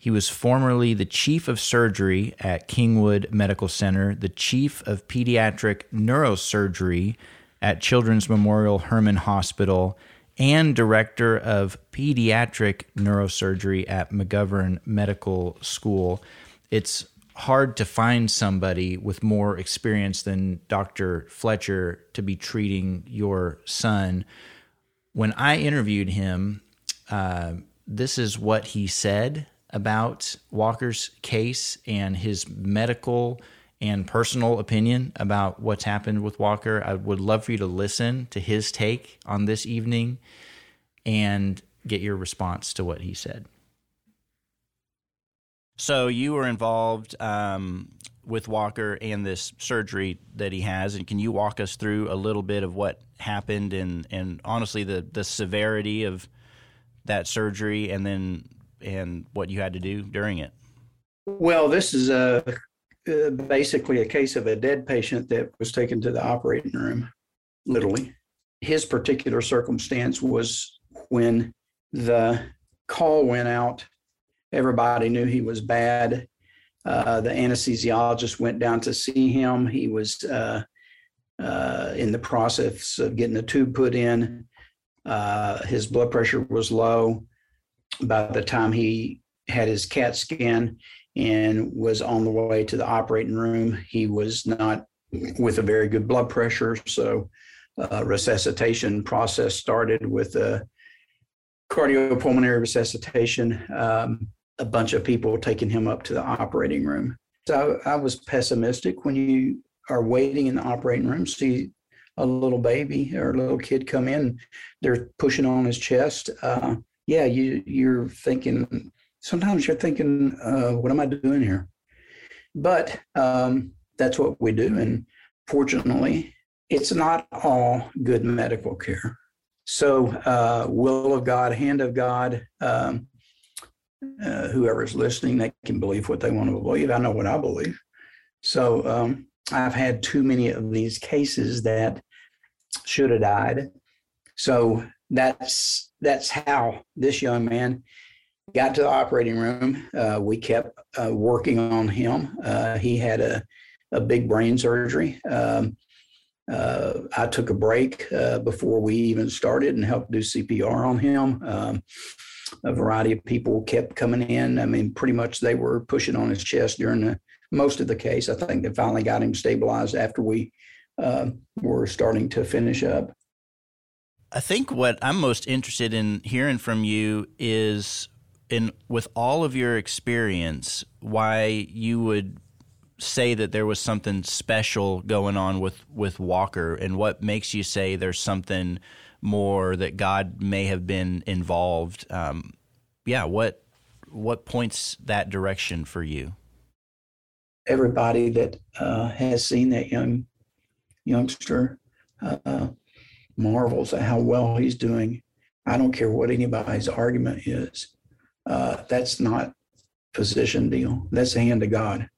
Speaker 2: he was formerly the chief of surgery at Kingwood Medical Center, the chief of pediatric neurosurgery at Children's Memorial Hermann Hospital, and director of pediatric neurosurgery at McGovern Medical School. It's hard to find somebody with more experience than Dr. Fletcher to be treating your son. When I interviewed him, uh, this is what he said about Walker's case and his medical and personal opinion about what's happened with Walker. I would love for you to listen to his take on this evening and get your response to what he said. So you were involved um, with Walker and this surgery that he has, and can you walk us through a little bit of what happened and and honestly the the severity of that surgery, and then and what you had to do during it?
Speaker 4: Well, this is a uh, basically a case of a dead patient that was taken to the operating room, literally. His particular circumstance was when the call went out, everybody knew he was bad. Uh, the anesthesiologist went down to see him. He was uh, uh, in the process of getting a tube put in. Uh, his blood pressure was low. By the time he had his CAT scan and was on the way to the operating room, he was not with a very good blood pressure. So, uh, resuscitation process started with a cardiopulmonary resuscitation. Um, a bunch of people taking him up to the operating room. So I, I was pessimistic when you are waiting in the operating room, see a little baby or a little kid come in, they're pushing on his chest. Uh, yeah, you you're thinking. Sometimes you're thinking, uh, "What am I doing here?" But um, that's what we do, and fortunately, it's not all good medical care. So, uh, will of God, hand of God. Um, uh, whoever's listening, they can believe what they want to believe. I know what I believe. So um, I've had too many of these cases that should have died. So that's that's how this young man got to the operating room. Uh, we kept uh, working on him. Uh, he had a, a big brain surgery. Um, uh, I took a break uh, before we even started and helped do CPR on him. Um, a variety of people kept coming in. I mean, pretty much they were pushing on his chest during the most of the case. I think they finally got him stabilized after we uh, were starting to finish up.
Speaker 2: I think what I'm most interested in hearing from you is in with all of your experience, why you would say that there was something special going on with with Walker, and what makes you say there's something more that God may have been involved. Um, yeah, what what points that direction for you?
Speaker 4: Everybody that uh, has seen that young youngster uh, marvels at how well he's doing. I don't care what anybody's argument is. Uh, that's not physician deal. That's the hand of God.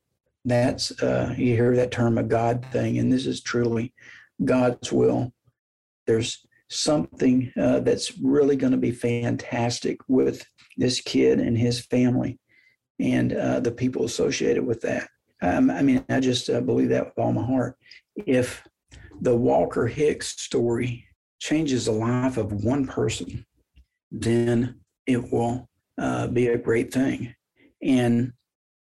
Speaker 4: That's uh, you hear that term a God thing, and this is truly God's will. There's something uh, that's really going to be fantastic with this kid and his family and uh, the people associated with that. Um, I mean, I just uh, believe that with all my heart. If the Walker Hicks story changes the life of one person, then it will uh, be a great thing. And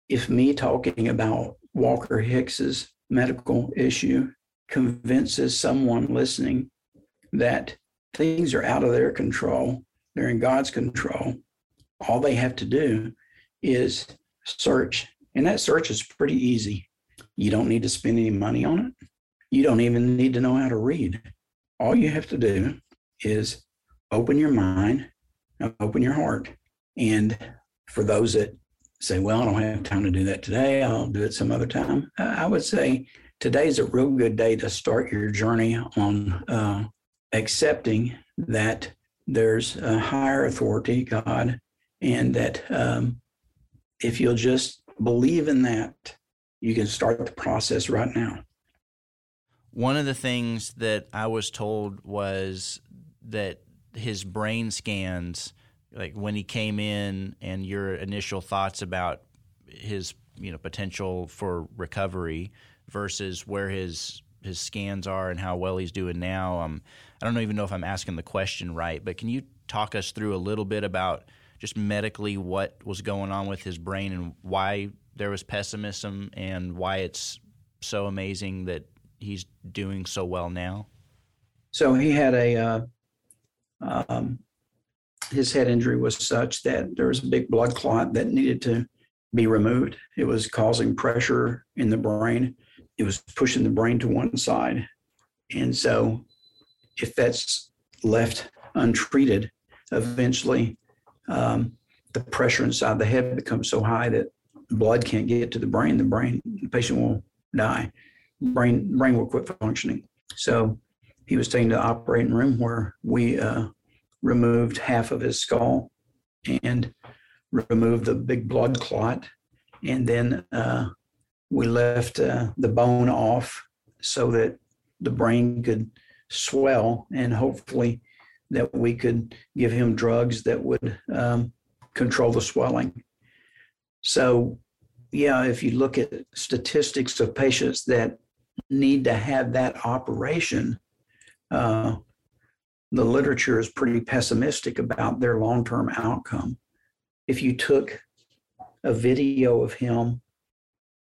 Speaker 4: if me talking about Walker Hicks's medical issue convinces someone listening that things are out of their control, they're in God's control. All they have to do is search. And that search is pretty easy. You don't need to spend any money on it. You don't even need to know how to read. All you have to do is open your mind, open your heart. And for those that say, well, I don't have time to do that today, I'll do it some other time, I would say today's a real good day to start your journey on uh, accepting that there's a higher authority, God, and that um, if you'll just believe in that, you can start the process right now.
Speaker 2: One of the things that I was told was that his brain scans, like when he came in, and your initial thoughts about his you know potential for recovery versus where his his scans are and how well he's doing now. Um, I don't even know if I'm asking the question right, but can you talk us through a little bit about just medically what was going on with his brain and why there was pessimism and why it's so amazing that he's doing so well now?
Speaker 4: So he had a uh, um, his head injury was such that there was a big blood clot that needed to be removed. It was causing pressure in the brain. It was pushing the brain to one side, and so if that's left untreated, eventually um, the pressure inside the head becomes so high that blood can't get to the brain. The brain, the patient will die. Brain, brain will quit functioning. So he was taken to the operating room where we uh, removed half of his skull and removed the big blood clot, and then uh, we left uh, the bone off so that the brain could swell and hopefully that we could give him drugs that would um, control the swelling. So, yeah, if you look at statistics of patients that need to have that operation, uh, the literature is pretty pessimistic about their long term outcome. If you took a video of him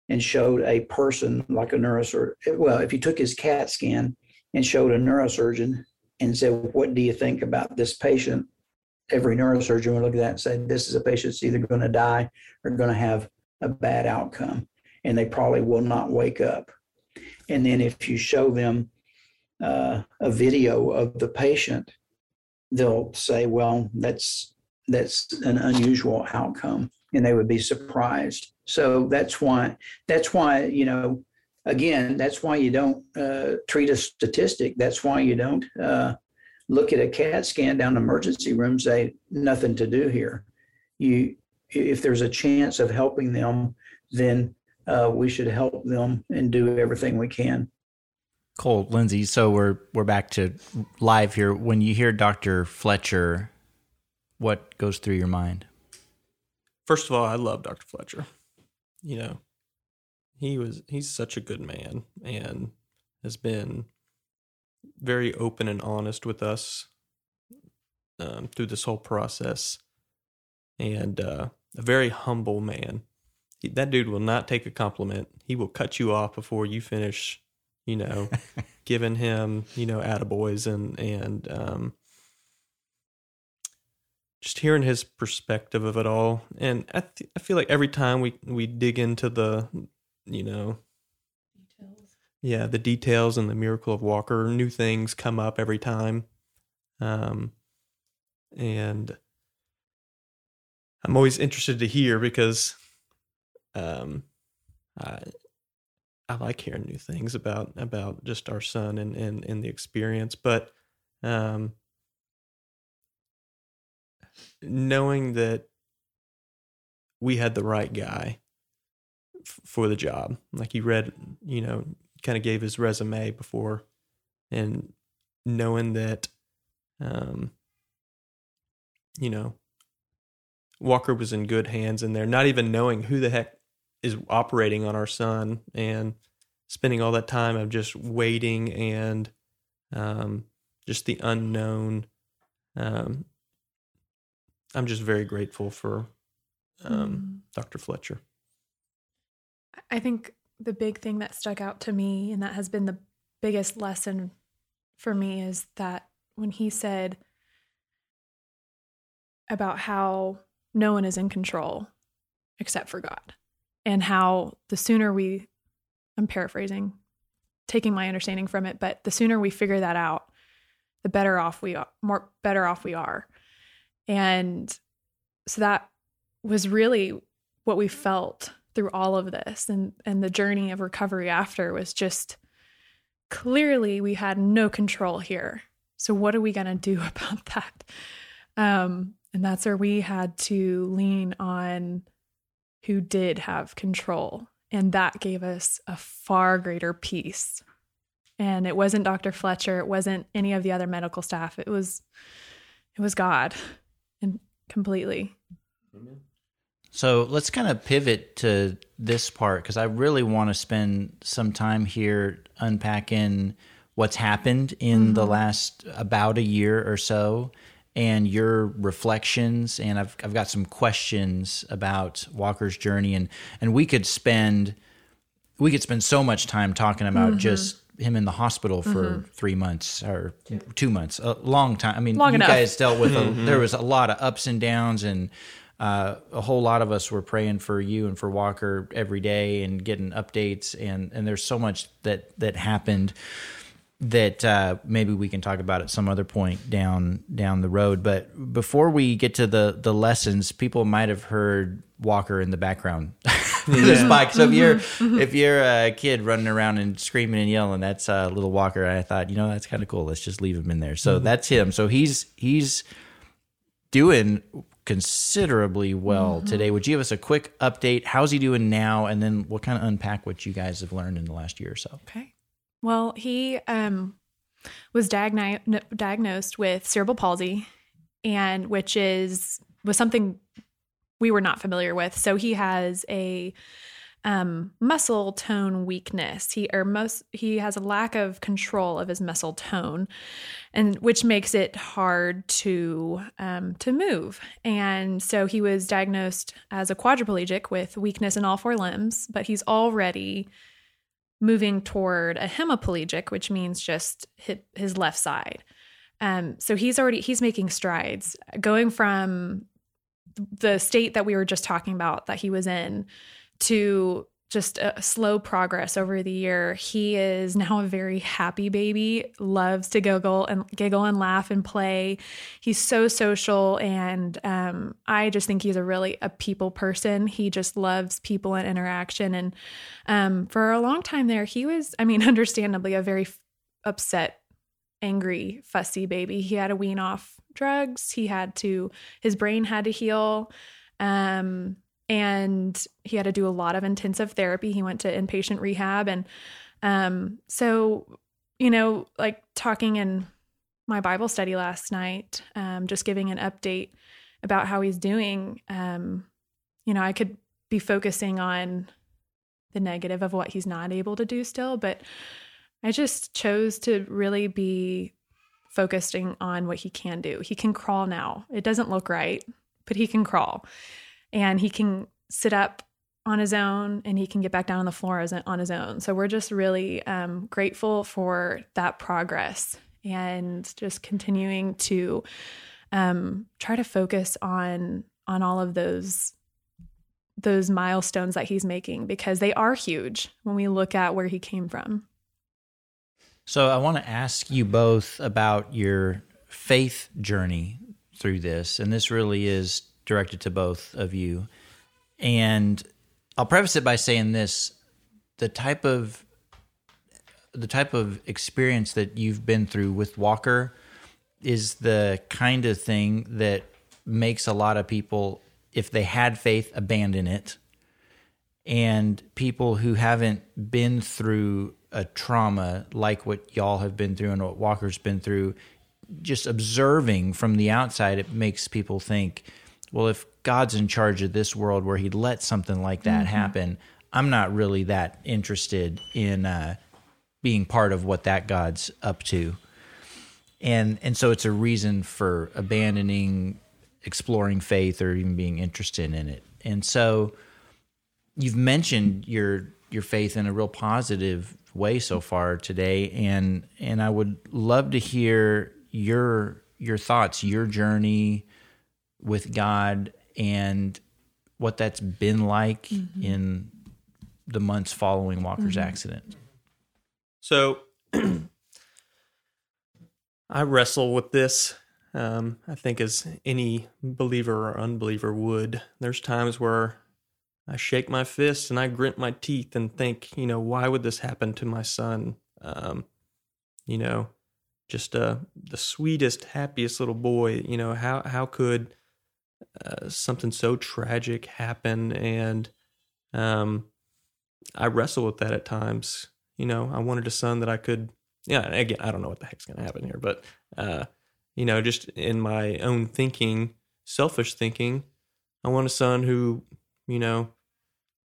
Speaker 4: and showed a person like a neurosurgeon, well, if you took his CAT scan and showed a neurosurgeon and said, What do you think about this patient? Every neurosurgeon would look at that and say, This is a patient that's either going to die or going to have a bad outcome. And they probably will not wake up. And then if you show them uh, a video of the patient, they'll say, "Well, that's that's an unusual outcome," and they would be surprised. So that's why that's why you know again that's why you don't uh, treat a statistic. That's why you don't uh, look at a CAT scan down the emergency room say nothing to do here. You if there's a chance of helping them, then uh, we should help them and do everything we can.
Speaker 2: Cole, Lindsey, so we're we're back to live here. When you hear Dr. Fletcher, what goes through your mind?
Speaker 1: First of all, I love Dr. Fletcher. You know, he was he's such a good man and has been very open and honest with us um, through this whole process, and uh, a very humble man. He, that dude will not take a compliment. He will cut you off before you finish you know, giving him, you know, attaboys and, and, um, just hearing his perspective of it all. And I, th- I feel like every time we, we dig into the, you know, details. yeah, the details and the miracle of Walker, new things come up every time. Um, and I'm always interested to hear because, um, I, I like hearing new things about about just our son and and, and the experience, but um, knowing that we had the right guy f- for the job, like he read, you know, kind of gave his resume before, and knowing that, um, you know, Walker was in good hands in there, not even knowing who the heck is operating on our son and spending all that time of just waiting and um, just the unknown. Um, I'm just very grateful for um, mm. Dr. Fletcher.
Speaker 3: I think the big thing that stuck out to me and that has been the biggest lesson for me is that when he said about how no one is in control except for God and how the sooner we I'm paraphrasing, taking my understanding from it, but the sooner we figure that out, the better off we are, more better off we are. And so that was really what we felt through all of this and and the journey of recovery after was just clearly we had no control here. So what are we going to do about that? Um and that's where we had to lean on who did have control. And that gave us a far greater peace. And it wasn't Dr. Fletcher, it wasn't any of the other medical staff. It was it was God and completely.
Speaker 2: So let's kind of pivot to this part because I really want to spend some time here unpacking what's happened in mm-hmm. the last about a year or so and your reflections and I've I've got some questions about Walker's journey and and we could spend we could spend so much time talking about mm-hmm. just him in the hospital for mm-hmm. three months or two months, a long time. I mean, long you enough. guys dealt with a, mm-hmm. there was a lot of ups and downs, and uh, a whole lot of us were praying for you and for Walker every day and getting updates, and and there's so much that that happened that uh, maybe we can talk about at some other point down down the road. But before we get to the the lessons, people might have heard Walker in the background. this bike. So if you're mm-hmm. if you're a kid running around and screaming and yelling, that's a uh, little Walker. I thought, you know, that's kind of cool. Let's just leave him in there. So mm-hmm. that's him. So he's he's doing considerably well
Speaker 3: Mm-hmm.
Speaker 2: today. Would you give us a quick update? How's he doing now? And then we'll kind of unpack what you guys have learned in the last year or so.
Speaker 3: Okay. Well, he um, was diagno- diagnosed with cerebral palsy, and which is was something we were not familiar with. So he has a um, muscle tone weakness. He or most he has a lack of control of his muscle tone, and which makes it hard to um, to move. And so he was diagnosed as a quadriplegic with weakness in all four limbs, but he's already moving toward a hemiplegic, which means just hit his left side. Um, so he's already he's making strides, going from the state that we were just talking about that he was in to just a slow progress over the year. He is now a very happy baby, loves to giggle and giggle and laugh and play. He's so social and um, I just think he's a really a people person. He just loves people and interaction and um, for a long time there he was I mean understandably a very f- upset, angry, fussy baby. He had to wean off drugs. He had to his brain had to heal. Um, and he had to do a lot of intensive therapy. He went to inpatient rehab. And um, so, you know, like talking in my Bible study last night, um, just giving an update about how he's doing, um, you know, I could be focusing on the negative of what he's not able to do still, but I just chose to really be focusing on what he can do. He can crawl now. It doesn't look right, but he can crawl and he can sit up on his own and he can get back down on the floor as, on his own. So we're just really um, grateful for that progress and just continuing to um, try to focus on on all of those those milestones that he's making because they are huge when we look at where he came from.
Speaker 2: So I want to ask you both about your faith journey through this, and this really is directed to both of you. And I'll preface it by saying this: the type of the type of experience that you've been through with Walker is the kind of thing that makes a lot of people, if they had faith, abandon it. And people who haven't been through a trauma like what y'all have been through and what Walker's been through, just observing from the outside, it makes people think, well, if God's in charge of this world where He'd let something like that happen, I'm not really that interested in uh, being part of what that God's up to. And and so it's a reason for abandoning exploring faith or even being interested in it. And so you've mentioned your your faith in a real positive way so far today and and I would love to hear your your thoughts, your journey with God and what that's been like in the months following Walker's accident.
Speaker 1: So I wrestle with this. Um, I think as any believer or unbeliever would. There's times where I shake my fist and I grit my teeth and think, you know, why would this happen to my son? Um, you know, just uh, the sweetest, happiest little boy. You know, how how could uh, something so tragic happen? And um, I wrestle with that at times. You know, I wanted a son that I could. Yeah, again, I don't know what the heck's to happen here, but uh, you know, just in my own thinking, selfish thinking, I want a son who, you know,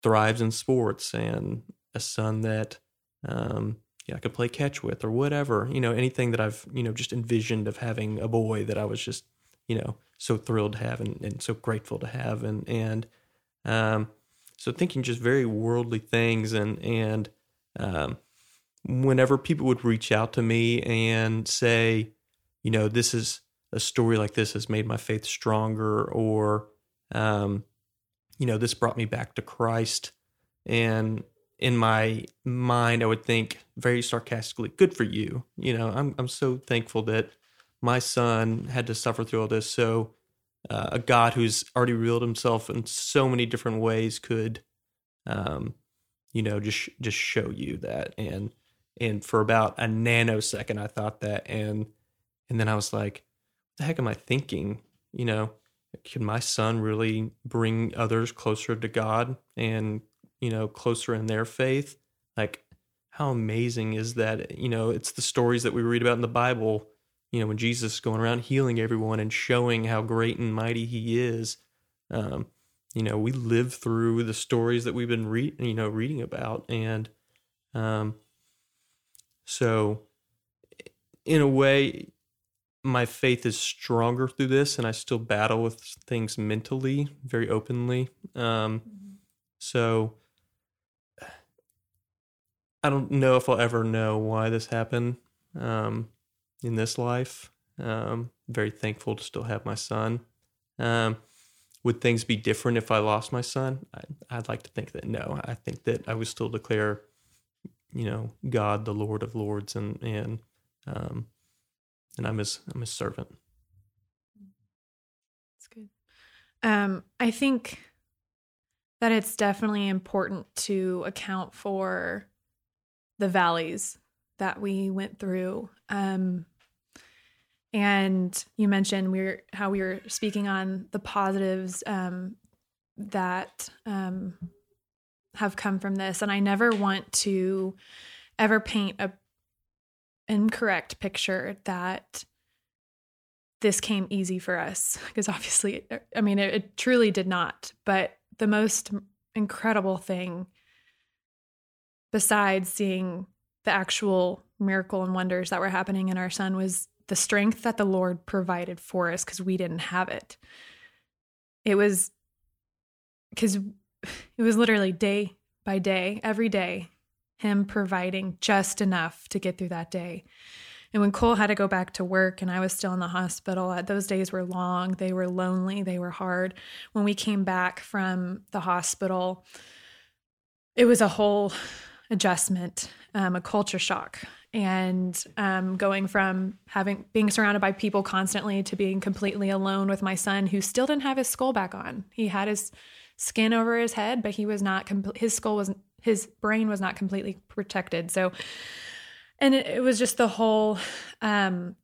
Speaker 1: thrives in sports and a son that, um, yeah, I could play catch with or whatever. You know, anything that I've, you know, just envisioned of having a boy that I was just, you know, so thrilled to have and, and so grateful to have. And, and, um, so thinking just very worldly things and, and, um, whenever people would reach out to me and say, you know, this is a story like this has made my faith stronger, or, um, you know, this brought me back to Christ. And in my mind, I would think very sarcastically, good for you. You know, I'm, I'm so thankful that my son had to suffer through all this. So, uh, a God who's already revealed himself in so many different ways could, um, you know, just just show you that. And and for about a nanosecond, I thought that, and and then I was like, "What the heck am I thinking?" You know, can my son really bring others closer to God and, you know, closer in their faith? Like, how amazing is that? You know, it's the stories that we read about in the Bible, you know, when Jesus is going around healing everyone and showing how great and mighty he is. Um, you know, we live through the stories that we've been read, you know, reading about. And um, so, in a way, my faith is stronger through this, and I still battle with things mentally very openly. Um, so, I don't know if I'll ever know why this happened um, in this life. Um, very thankful to still have my son. Um, would things be different if I lost my son? I, would like to think that no. I think that I would still declare, you know, God the Lord of Lords, and and um, and I'm his I'm his servant.
Speaker 3: That's good. Um, I think that it's definitely important to account for the valleys that we went through. Um, and you mentioned we were how we were speaking on the positives um, that um, have come from this, and I never want to ever paint a incorrect picture that this came easy for us because obviously i mean it, it, truly did not. But the most incredible thing besides seeing the actual miracle and wonders that were happening in our son was the strength that the Lord provided for us because we didn't have it. It was because it was literally day by day, every day, Him providing just enough to get through that day. And when Cole had to go back to work and I was still in the hospital, uh, those days were long, they were lonely, they were hard. When we came back from the hospital, it was a whole adjustment, um, a culture shock and um, going from having being surrounded by people constantly to being completely alone with my son who still didn't have his skull back on. He had his skin over his head but he was not complete his skull was his brain was not completely protected. So and it, it was just the whole um,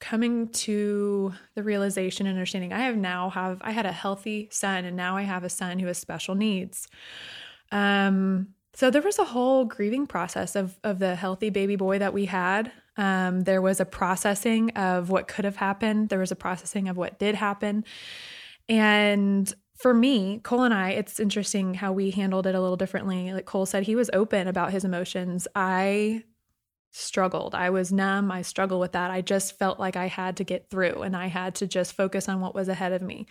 Speaker 3: coming to the realization and understanding i have now have i had a healthy son and now i have a son who has special needs. Um so there was a whole grieving process of of the healthy baby boy that we had. Um, there was a processing of what could have happened. There was a processing of what did happen. And for me, Cole and I, it's interesting how we handled it a little differently. Like Cole said, he was open about his emotions. I struggled. I was numb. I struggled with that. I just felt like I had to get through and I had to just focus on what was ahead of me.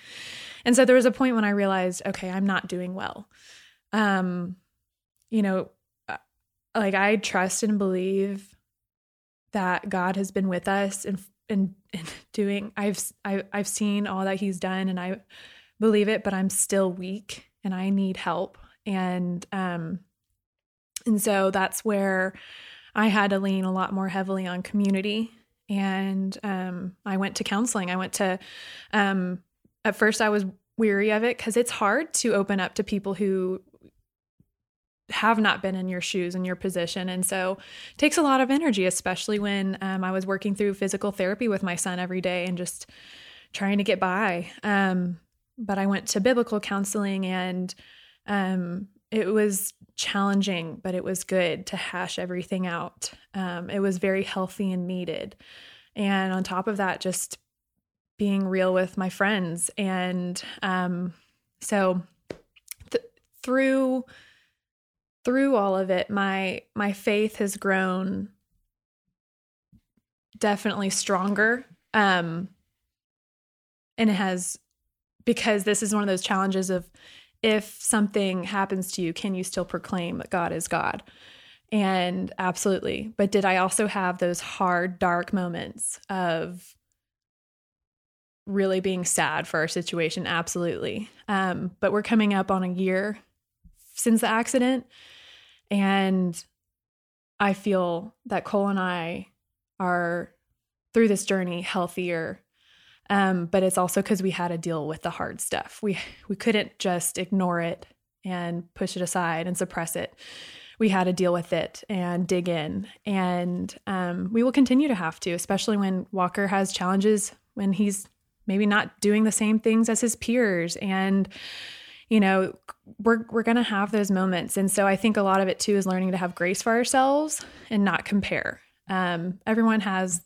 Speaker 3: And so there was a point when I realized, okay, I'm not doing well. Um, you know, uh, like I trust and believe that God has been with us and and, doing I've I, I've seen all that he's done and I believe it but I'm still weak and I need help. And um and so that's where I had to lean a lot more heavily on community. And um I went to counseling. I went to um at first I was weary of it cuz it's hard to open up to people who have not been in your shoes and your position. And so it takes a lot of energy, especially when um, I was working through physical therapy with my son every day and just trying to get by. Um, but I went to biblical counseling and um, it was challenging, but it was good to hash everything out. Um, it was very healthy and needed. And on top of that, just being real with my friends. And um, so th- through through all of it, my my faith has grown definitely stronger. Um, and it has because this is one of those challenges of if something happens to you, can you still proclaim that God is God? And absolutely. But did I also have those hard, dark moments of really being sad for our situation? Absolutely. Um, but we're coming up on a year since the accident. And I feel that Cole and I are through this journey healthier. Um, but it's also because we had to deal with the hard stuff. We we couldn't just ignore it and push it aside and suppress it. We had to deal with it and dig in. And um, we will continue to have to, especially when Walker has challenges when he's maybe not doing the same things as his peers and you know we're we're going to have those moments. And so i think a lot of it too is learning to have grace for ourselves and not compare. Um, everyone has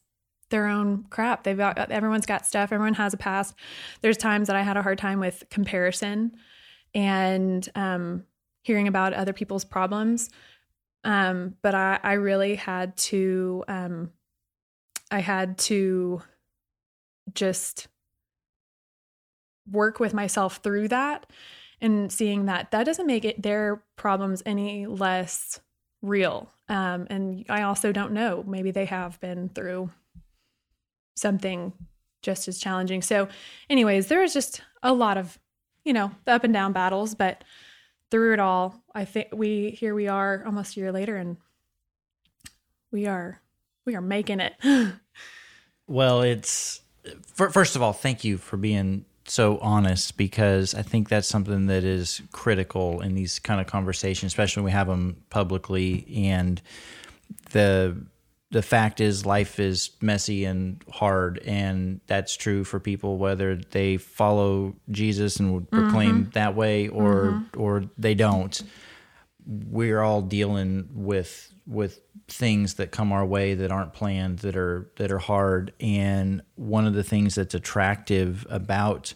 Speaker 3: their own crap. They've got everyone's got stuff. Everyone has a past. There's times that i had a hard time with comparison and um, hearing about other people's problems. Um, but I, I really had to um, i had to just work with myself through that and seeing that that doesn't make it their problems any less real. Um, and I also don't know. Maybe they have been through something just as challenging. So, anyways, there was just a lot of, you know, the up and down battles, but through it all, I think we here we are almost a year later, and we are we are making it.
Speaker 2: well, it's first of all, thank you for being so honest because I think that's something that is critical in these kind of conversations, especially when we have them publicly. And the the fact is, life is messy and hard, and that's true for people whether they follow Jesus and would proclaim mm-hmm. that way or mm-hmm. or they don't. We're all dealing with with things that come our way that aren't planned that are that are hard and one of the things that's attractive about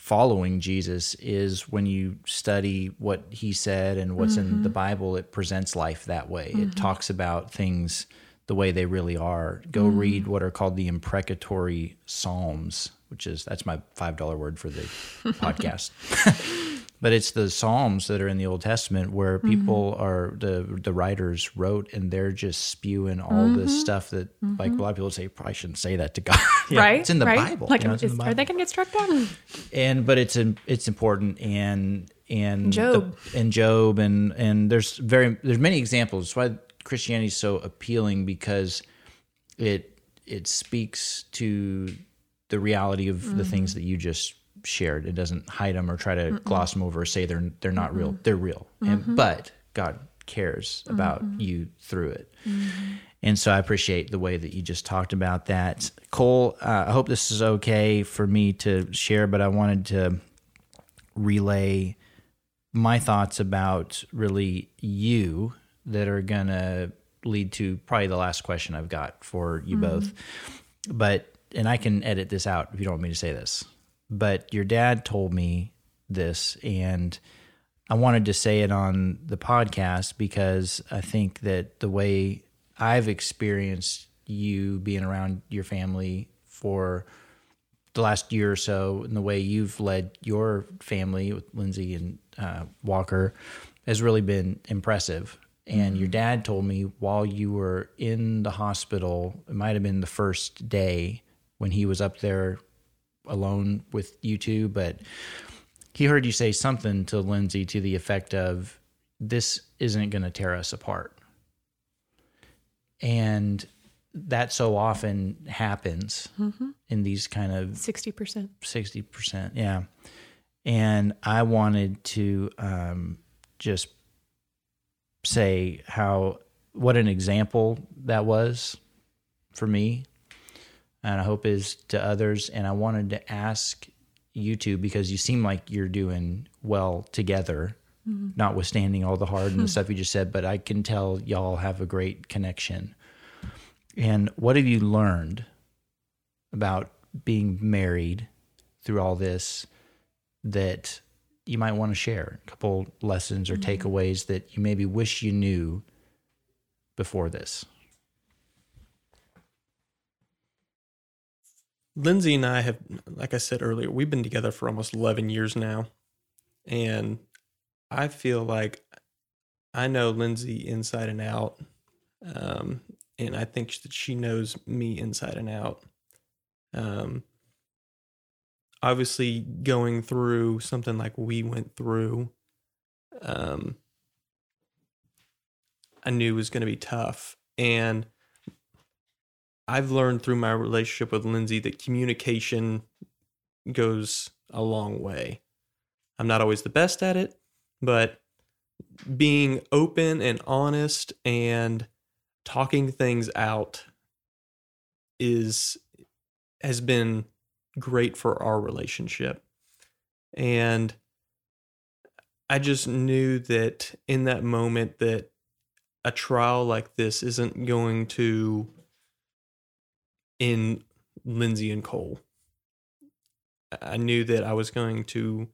Speaker 2: following Jesus is when you study what he said and what's mm-hmm. in the Bible it presents life that way mm-hmm. it talks about things the way they really are go mm-hmm. read what are called the imprecatory psalms which is that's my $5 word for the podcast but it's the psalms that are in the old testament where mm-hmm. people mm-hmm. are the the writers wrote and they're just spewing all mm-hmm. this stuff that mm-hmm. like a lot of people say probably shouldn't say that to god
Speaker 3: yeah, right
Speaker 2: it's in the
Speaker 3: right?
Speaker 2: bible
Speaker 3: like you know, is, the bible. are they gonna get struck down
Speaker 2: and but it's it's important and and
Speaker 3: job
Speaker 2: the, and job and and there's very there's many examples that's why christianity is so appealing because it it speaks to the reality of the mm-hmm. things that you just shared. It doesn't hide them or try to Mm-mm. gloss them over or say they're they're not mm-hmm. real. They're real. Mm-hmm. And but God cares about mm-hmm. you through it. Mm-hmm. And so I appreciate the way that you just talked about that. Cole, uh, I hope this is okay for me to share, but I wanted to relay my thoughts about really you that are going to lead to probably the last question I've got for you mm-hmm. both. But, and I can edit this out if you don't want me to say this but your dad told me this and I wanted to say it on the podcast because I think that the way I've experienced you being around your family for the last year or so and the way you've led your family with Lindsey and uh, Walker has really been impressive. And mm-hmm. your dad told me while you were in the hospital, it might have been the first day when he was up there alone with you two, but he heard you say something to Lindsey to the effect of, This isn't going to tear us apart. And that so often happens mm-hmm. in these kind of
Speaker 3: 60%.
Speaker 2: 60%. Yeah. And I wanted to um, just say how, what an example that was for me and I hope is to others. And I wanted to ask you two because you seem like you're doing well together, mm-hmm. notwithstanding all the hard and the stuff you just said. But I can tell y'all have a great connection. And what have you learned about being married through all this that you might want to share? A couple lessons or mm-hmm. takeaways that you maybe wish you knew before this.
Speaker 1: Lindsey and I have, like I said earlier, we've been together for almost 11 years now. And I feel like I know Lindsey inside and out. Um, and I think that she knows me inside and out. Um, obviously, going through something like we went through, um, I knew was going to be tough. And I've learned through my relationship with Lindsey that communication goes a long way. I'm not always the best at it, but being open and honest and talking things out is has been great for our relationship. And I just knew that in that moment that a trial like this isn't going to end Lindsey and Cole. I knew that I was going to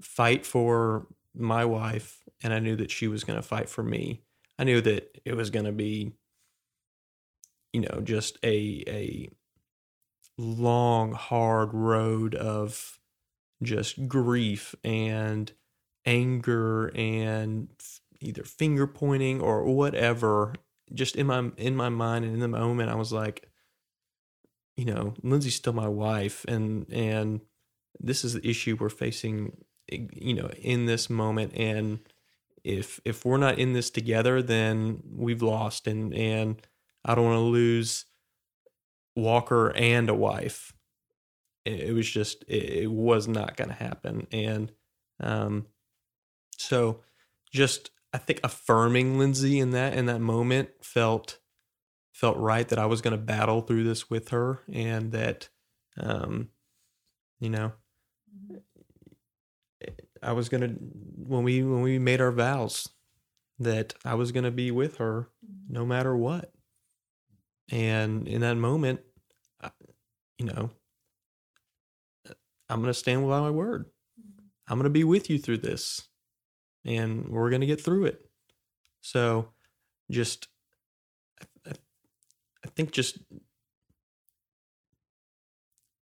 Speaker 1: fight for my wife and I knew that she was going to fight for me. I knew that it was going to be you know just a a long hard road of just grief and anger and either finger pointing or whatever just in my in my mind and in the moment I was like you know Lindsey's still my wife and and this is the issue we're facing you know in this moment and if if we're not in this together then we've lost and and I don't want to lose Walker and a wife. It, was just it, it was not going to happen and um so just I think affirming Lindsey in that in that moment felt felt right that I was going to battle through this with her and that um you know I was going to when we when we made our vows that I was going to be with her no matter what. And in that moment, you know, I'm going to stand by my word. I'm going to be with you through this and we're going to get through it. So just, think just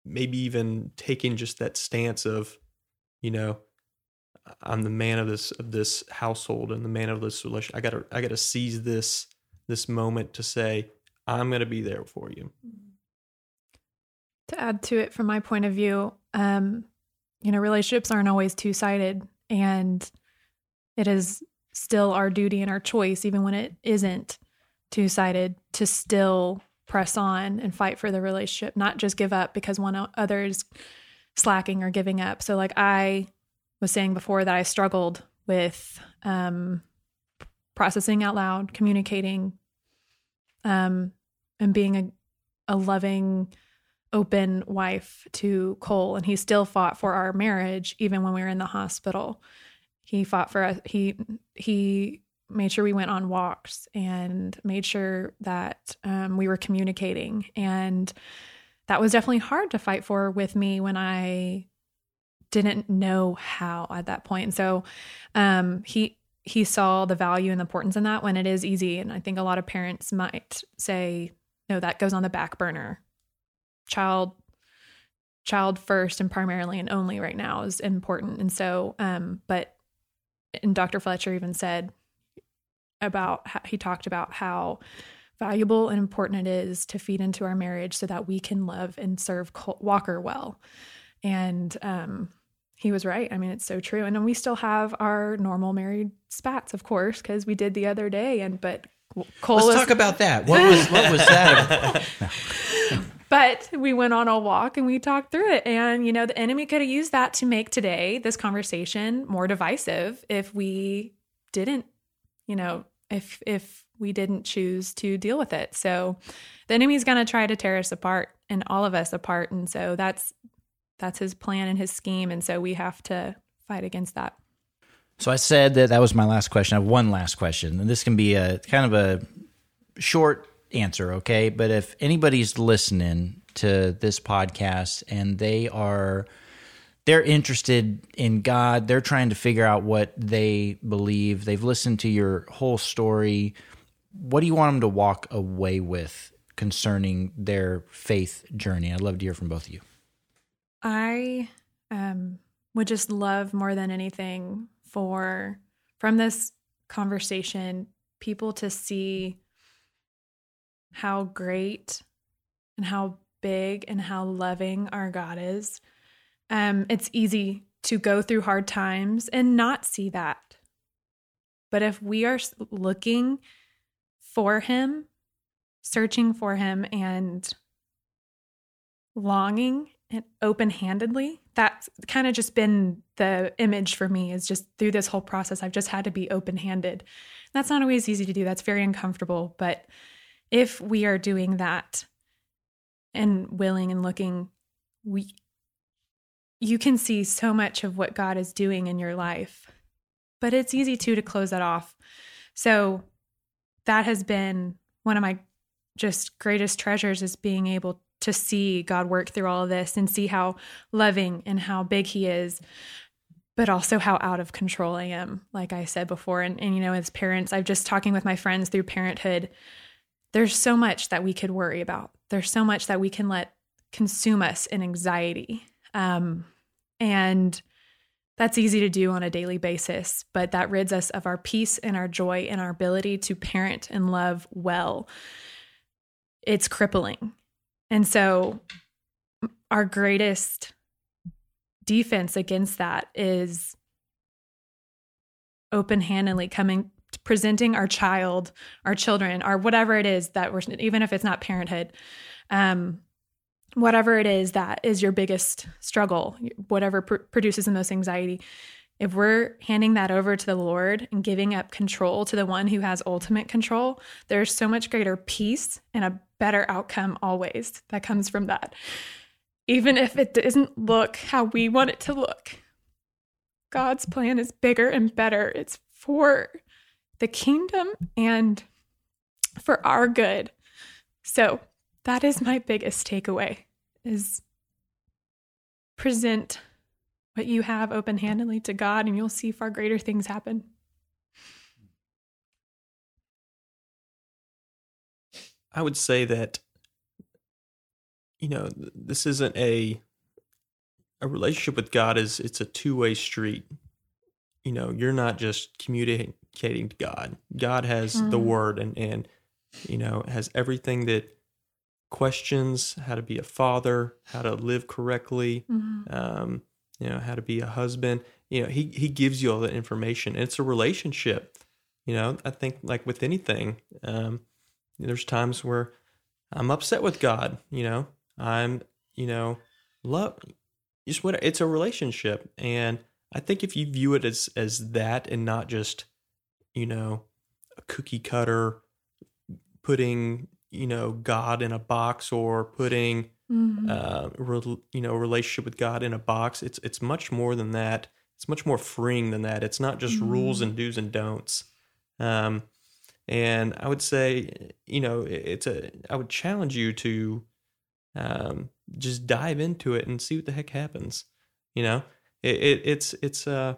Speaker 1: maybe even taking just that stance of, you know, I'm the man of this of this household and the man of this relation. I gotta I gotta seize this this moment to say I'm gonna be there for you.
Speaker 3: To add to it from my point of view, um, you know, relationships aren't always two sided, and it is still our duty and our choice, even when it isn't two sided, to still press on and fight for the relationship, not just give up because one other is slacking or giving up. So, like, I was saying before that I struggled with um, processing out loud, communicating, um, and being a, a loving, open wife to Cole. And he still fought for our marriage even when we were in the hospital. He fought for us. He he made sure we went on walks and made sure that um, we were communicating and that was definitely hard to fight for with me when I didn't know how at that point. And so um, he he saw the value and the importance in that when it is easy. And I think a lot of parents might say, no, that goes on the back burner. Child child first and primarily and only right now is important. And so um, but and Dr. Fletcher even said about how he talked about how valuable and important it is to feed into our marriage so that we can love and serve Walker well. And um, he was right. I mean, it's so true. And then we still have our normal married spats, of course, because we did the other day. And but
Speaker 2: Cole Let's was, talk about that. What was what was that?
Speaker 3: but we went on a walk and we talked through it. And you know, the enemy could have used that to make today this conversation more divisive if we didn't, you know, if if we didn't choose to deal with it. So the enemy's going to try to tear us apart and all of us apart. And so that's that's his plan and his scheme. And so we have to fight against that.
Speaker 2: So I said that that was my last question. I have one last question, and this can be a kind of a short answer, okay? But if anybody's listening to this podcast and they are they're interested in God, they're trying to figure out what they believe. They've listened to your whole story. What do you want them to walk away with concerning their faith journey? I'd love to hear from both of you.
Speaker 3: I um, would just love more than anything for from this conversation people to see how great and how big and how loving our God is. Um, it's easy to go through hard times and not see that. But if we are looking for Him, searching for Him, and longing and open handedly. That's kind of just been the image for me is just through this whole process, I've just had to be open handed. That's not always easy to do. That's very uncomfortable. But if we are doing that and willing and looking we you can see so much of what God is doing in your life. But it's easy too to close that off. So that has been one of my just greatest treasures is being able to see God work through all of this and see how loving and how big he is but also how out of control I am, like I said before. And, and, you know, as parents, I've just talking with my friends through parenthood. There's so much that we could worry about. There's so much that we can let consume us in anxiety. Um, and that's easy to do on a daily basis, but that rids us of our peace and our joy and our ability to parent and love well. It's crippling. And so, our greatest defense against that is open-handedly coming presenting our child our children or whatever it is that we're even if it's not parenthood um, whatever it is that is your biggest struggle whatever pr- produces the most anxiety if we're handing that over to the lord and giving up control to the one who has ultimate control there's so much greater peace and a better outcome always that comes from that even if it doesn't look how we want it to look. God's plan is bigger and better. It's for the kingdom and for our good. So, that is my biggest takeaway is present what you have open-handedly to God and you'll see far greater things happen.
Speaker 1: I would say that you know this isn't a a relationship with God is it's a two-way street. You know, you're not just communicating to God. God has mm. the word and and you know, has everything that questions how to be a father, how to live correctly, mm-hmm. um, you know, how to be a husband. You know, he he gives you all that information. And it's a relationship. You know, I think like with anything, um, there's times where I'm upset with God, you know, I'm, you know, love just what it's a relationship. And I think if you view it as as that and not just, you know, a cookie cutter putting, you know, God in a box or putting mm-hmm. uh re, you know, relationship with God in a box, it's it's much more than that. It's much more freeing than that. It's not just mm-hmm. rules and do's and don'ts. Um and I would say, you know, it's a I would challenge you to um, just dive into it and see what the heck happens. You know, it, it it's it's uh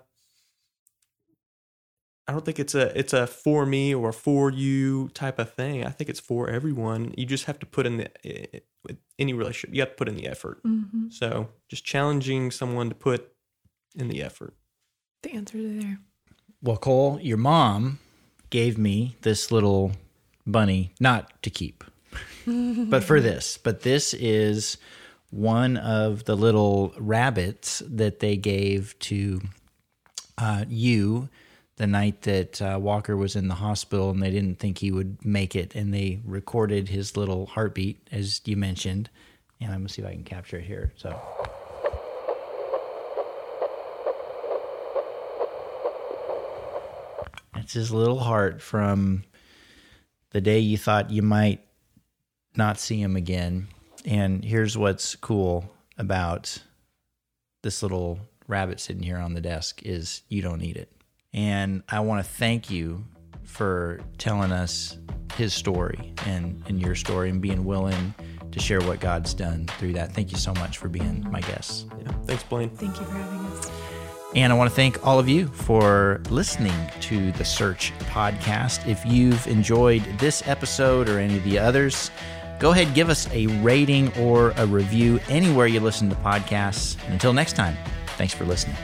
Speaker 1: I don't think it's a it's a for me or for you type of thing. I think it's for everyone. You just have to put in the with any relationship. You have to put in the effort. Mm-hmm. So just challenging someone to put in the effort.
Speaker 3: The answers are there.
Speaker 2: Well, Cole, your mom gave me this little bunny, not to keep, but for this, but this is one of the little rabbits that they gave to uh, you the night that uh, Walker was in the hospital and they didn't think he would make it. And they recorded his little heartbeat, as you mentioned. And I'm going to see if I can capture it here. So. That's his little heart from the day you thought you might not see him again. And here's what's cool about this little rabbit sitting here on the desk is you don't need it. And I want to thank you for telling us his story and, and your story and being willing to share what God's done through that. Thank you so much for being my guest.
Speaker 1: Yeah, thanks, Blaine.
Speaker 3: Thank you for having us.
Speaker 2: And I want to thank all of you for listening to the Search podcast. If you've enjoyed this episode or any of the others, go ahead, give us a rating or a review anywhere you listen to podcasts. And until next time, thanks for listening.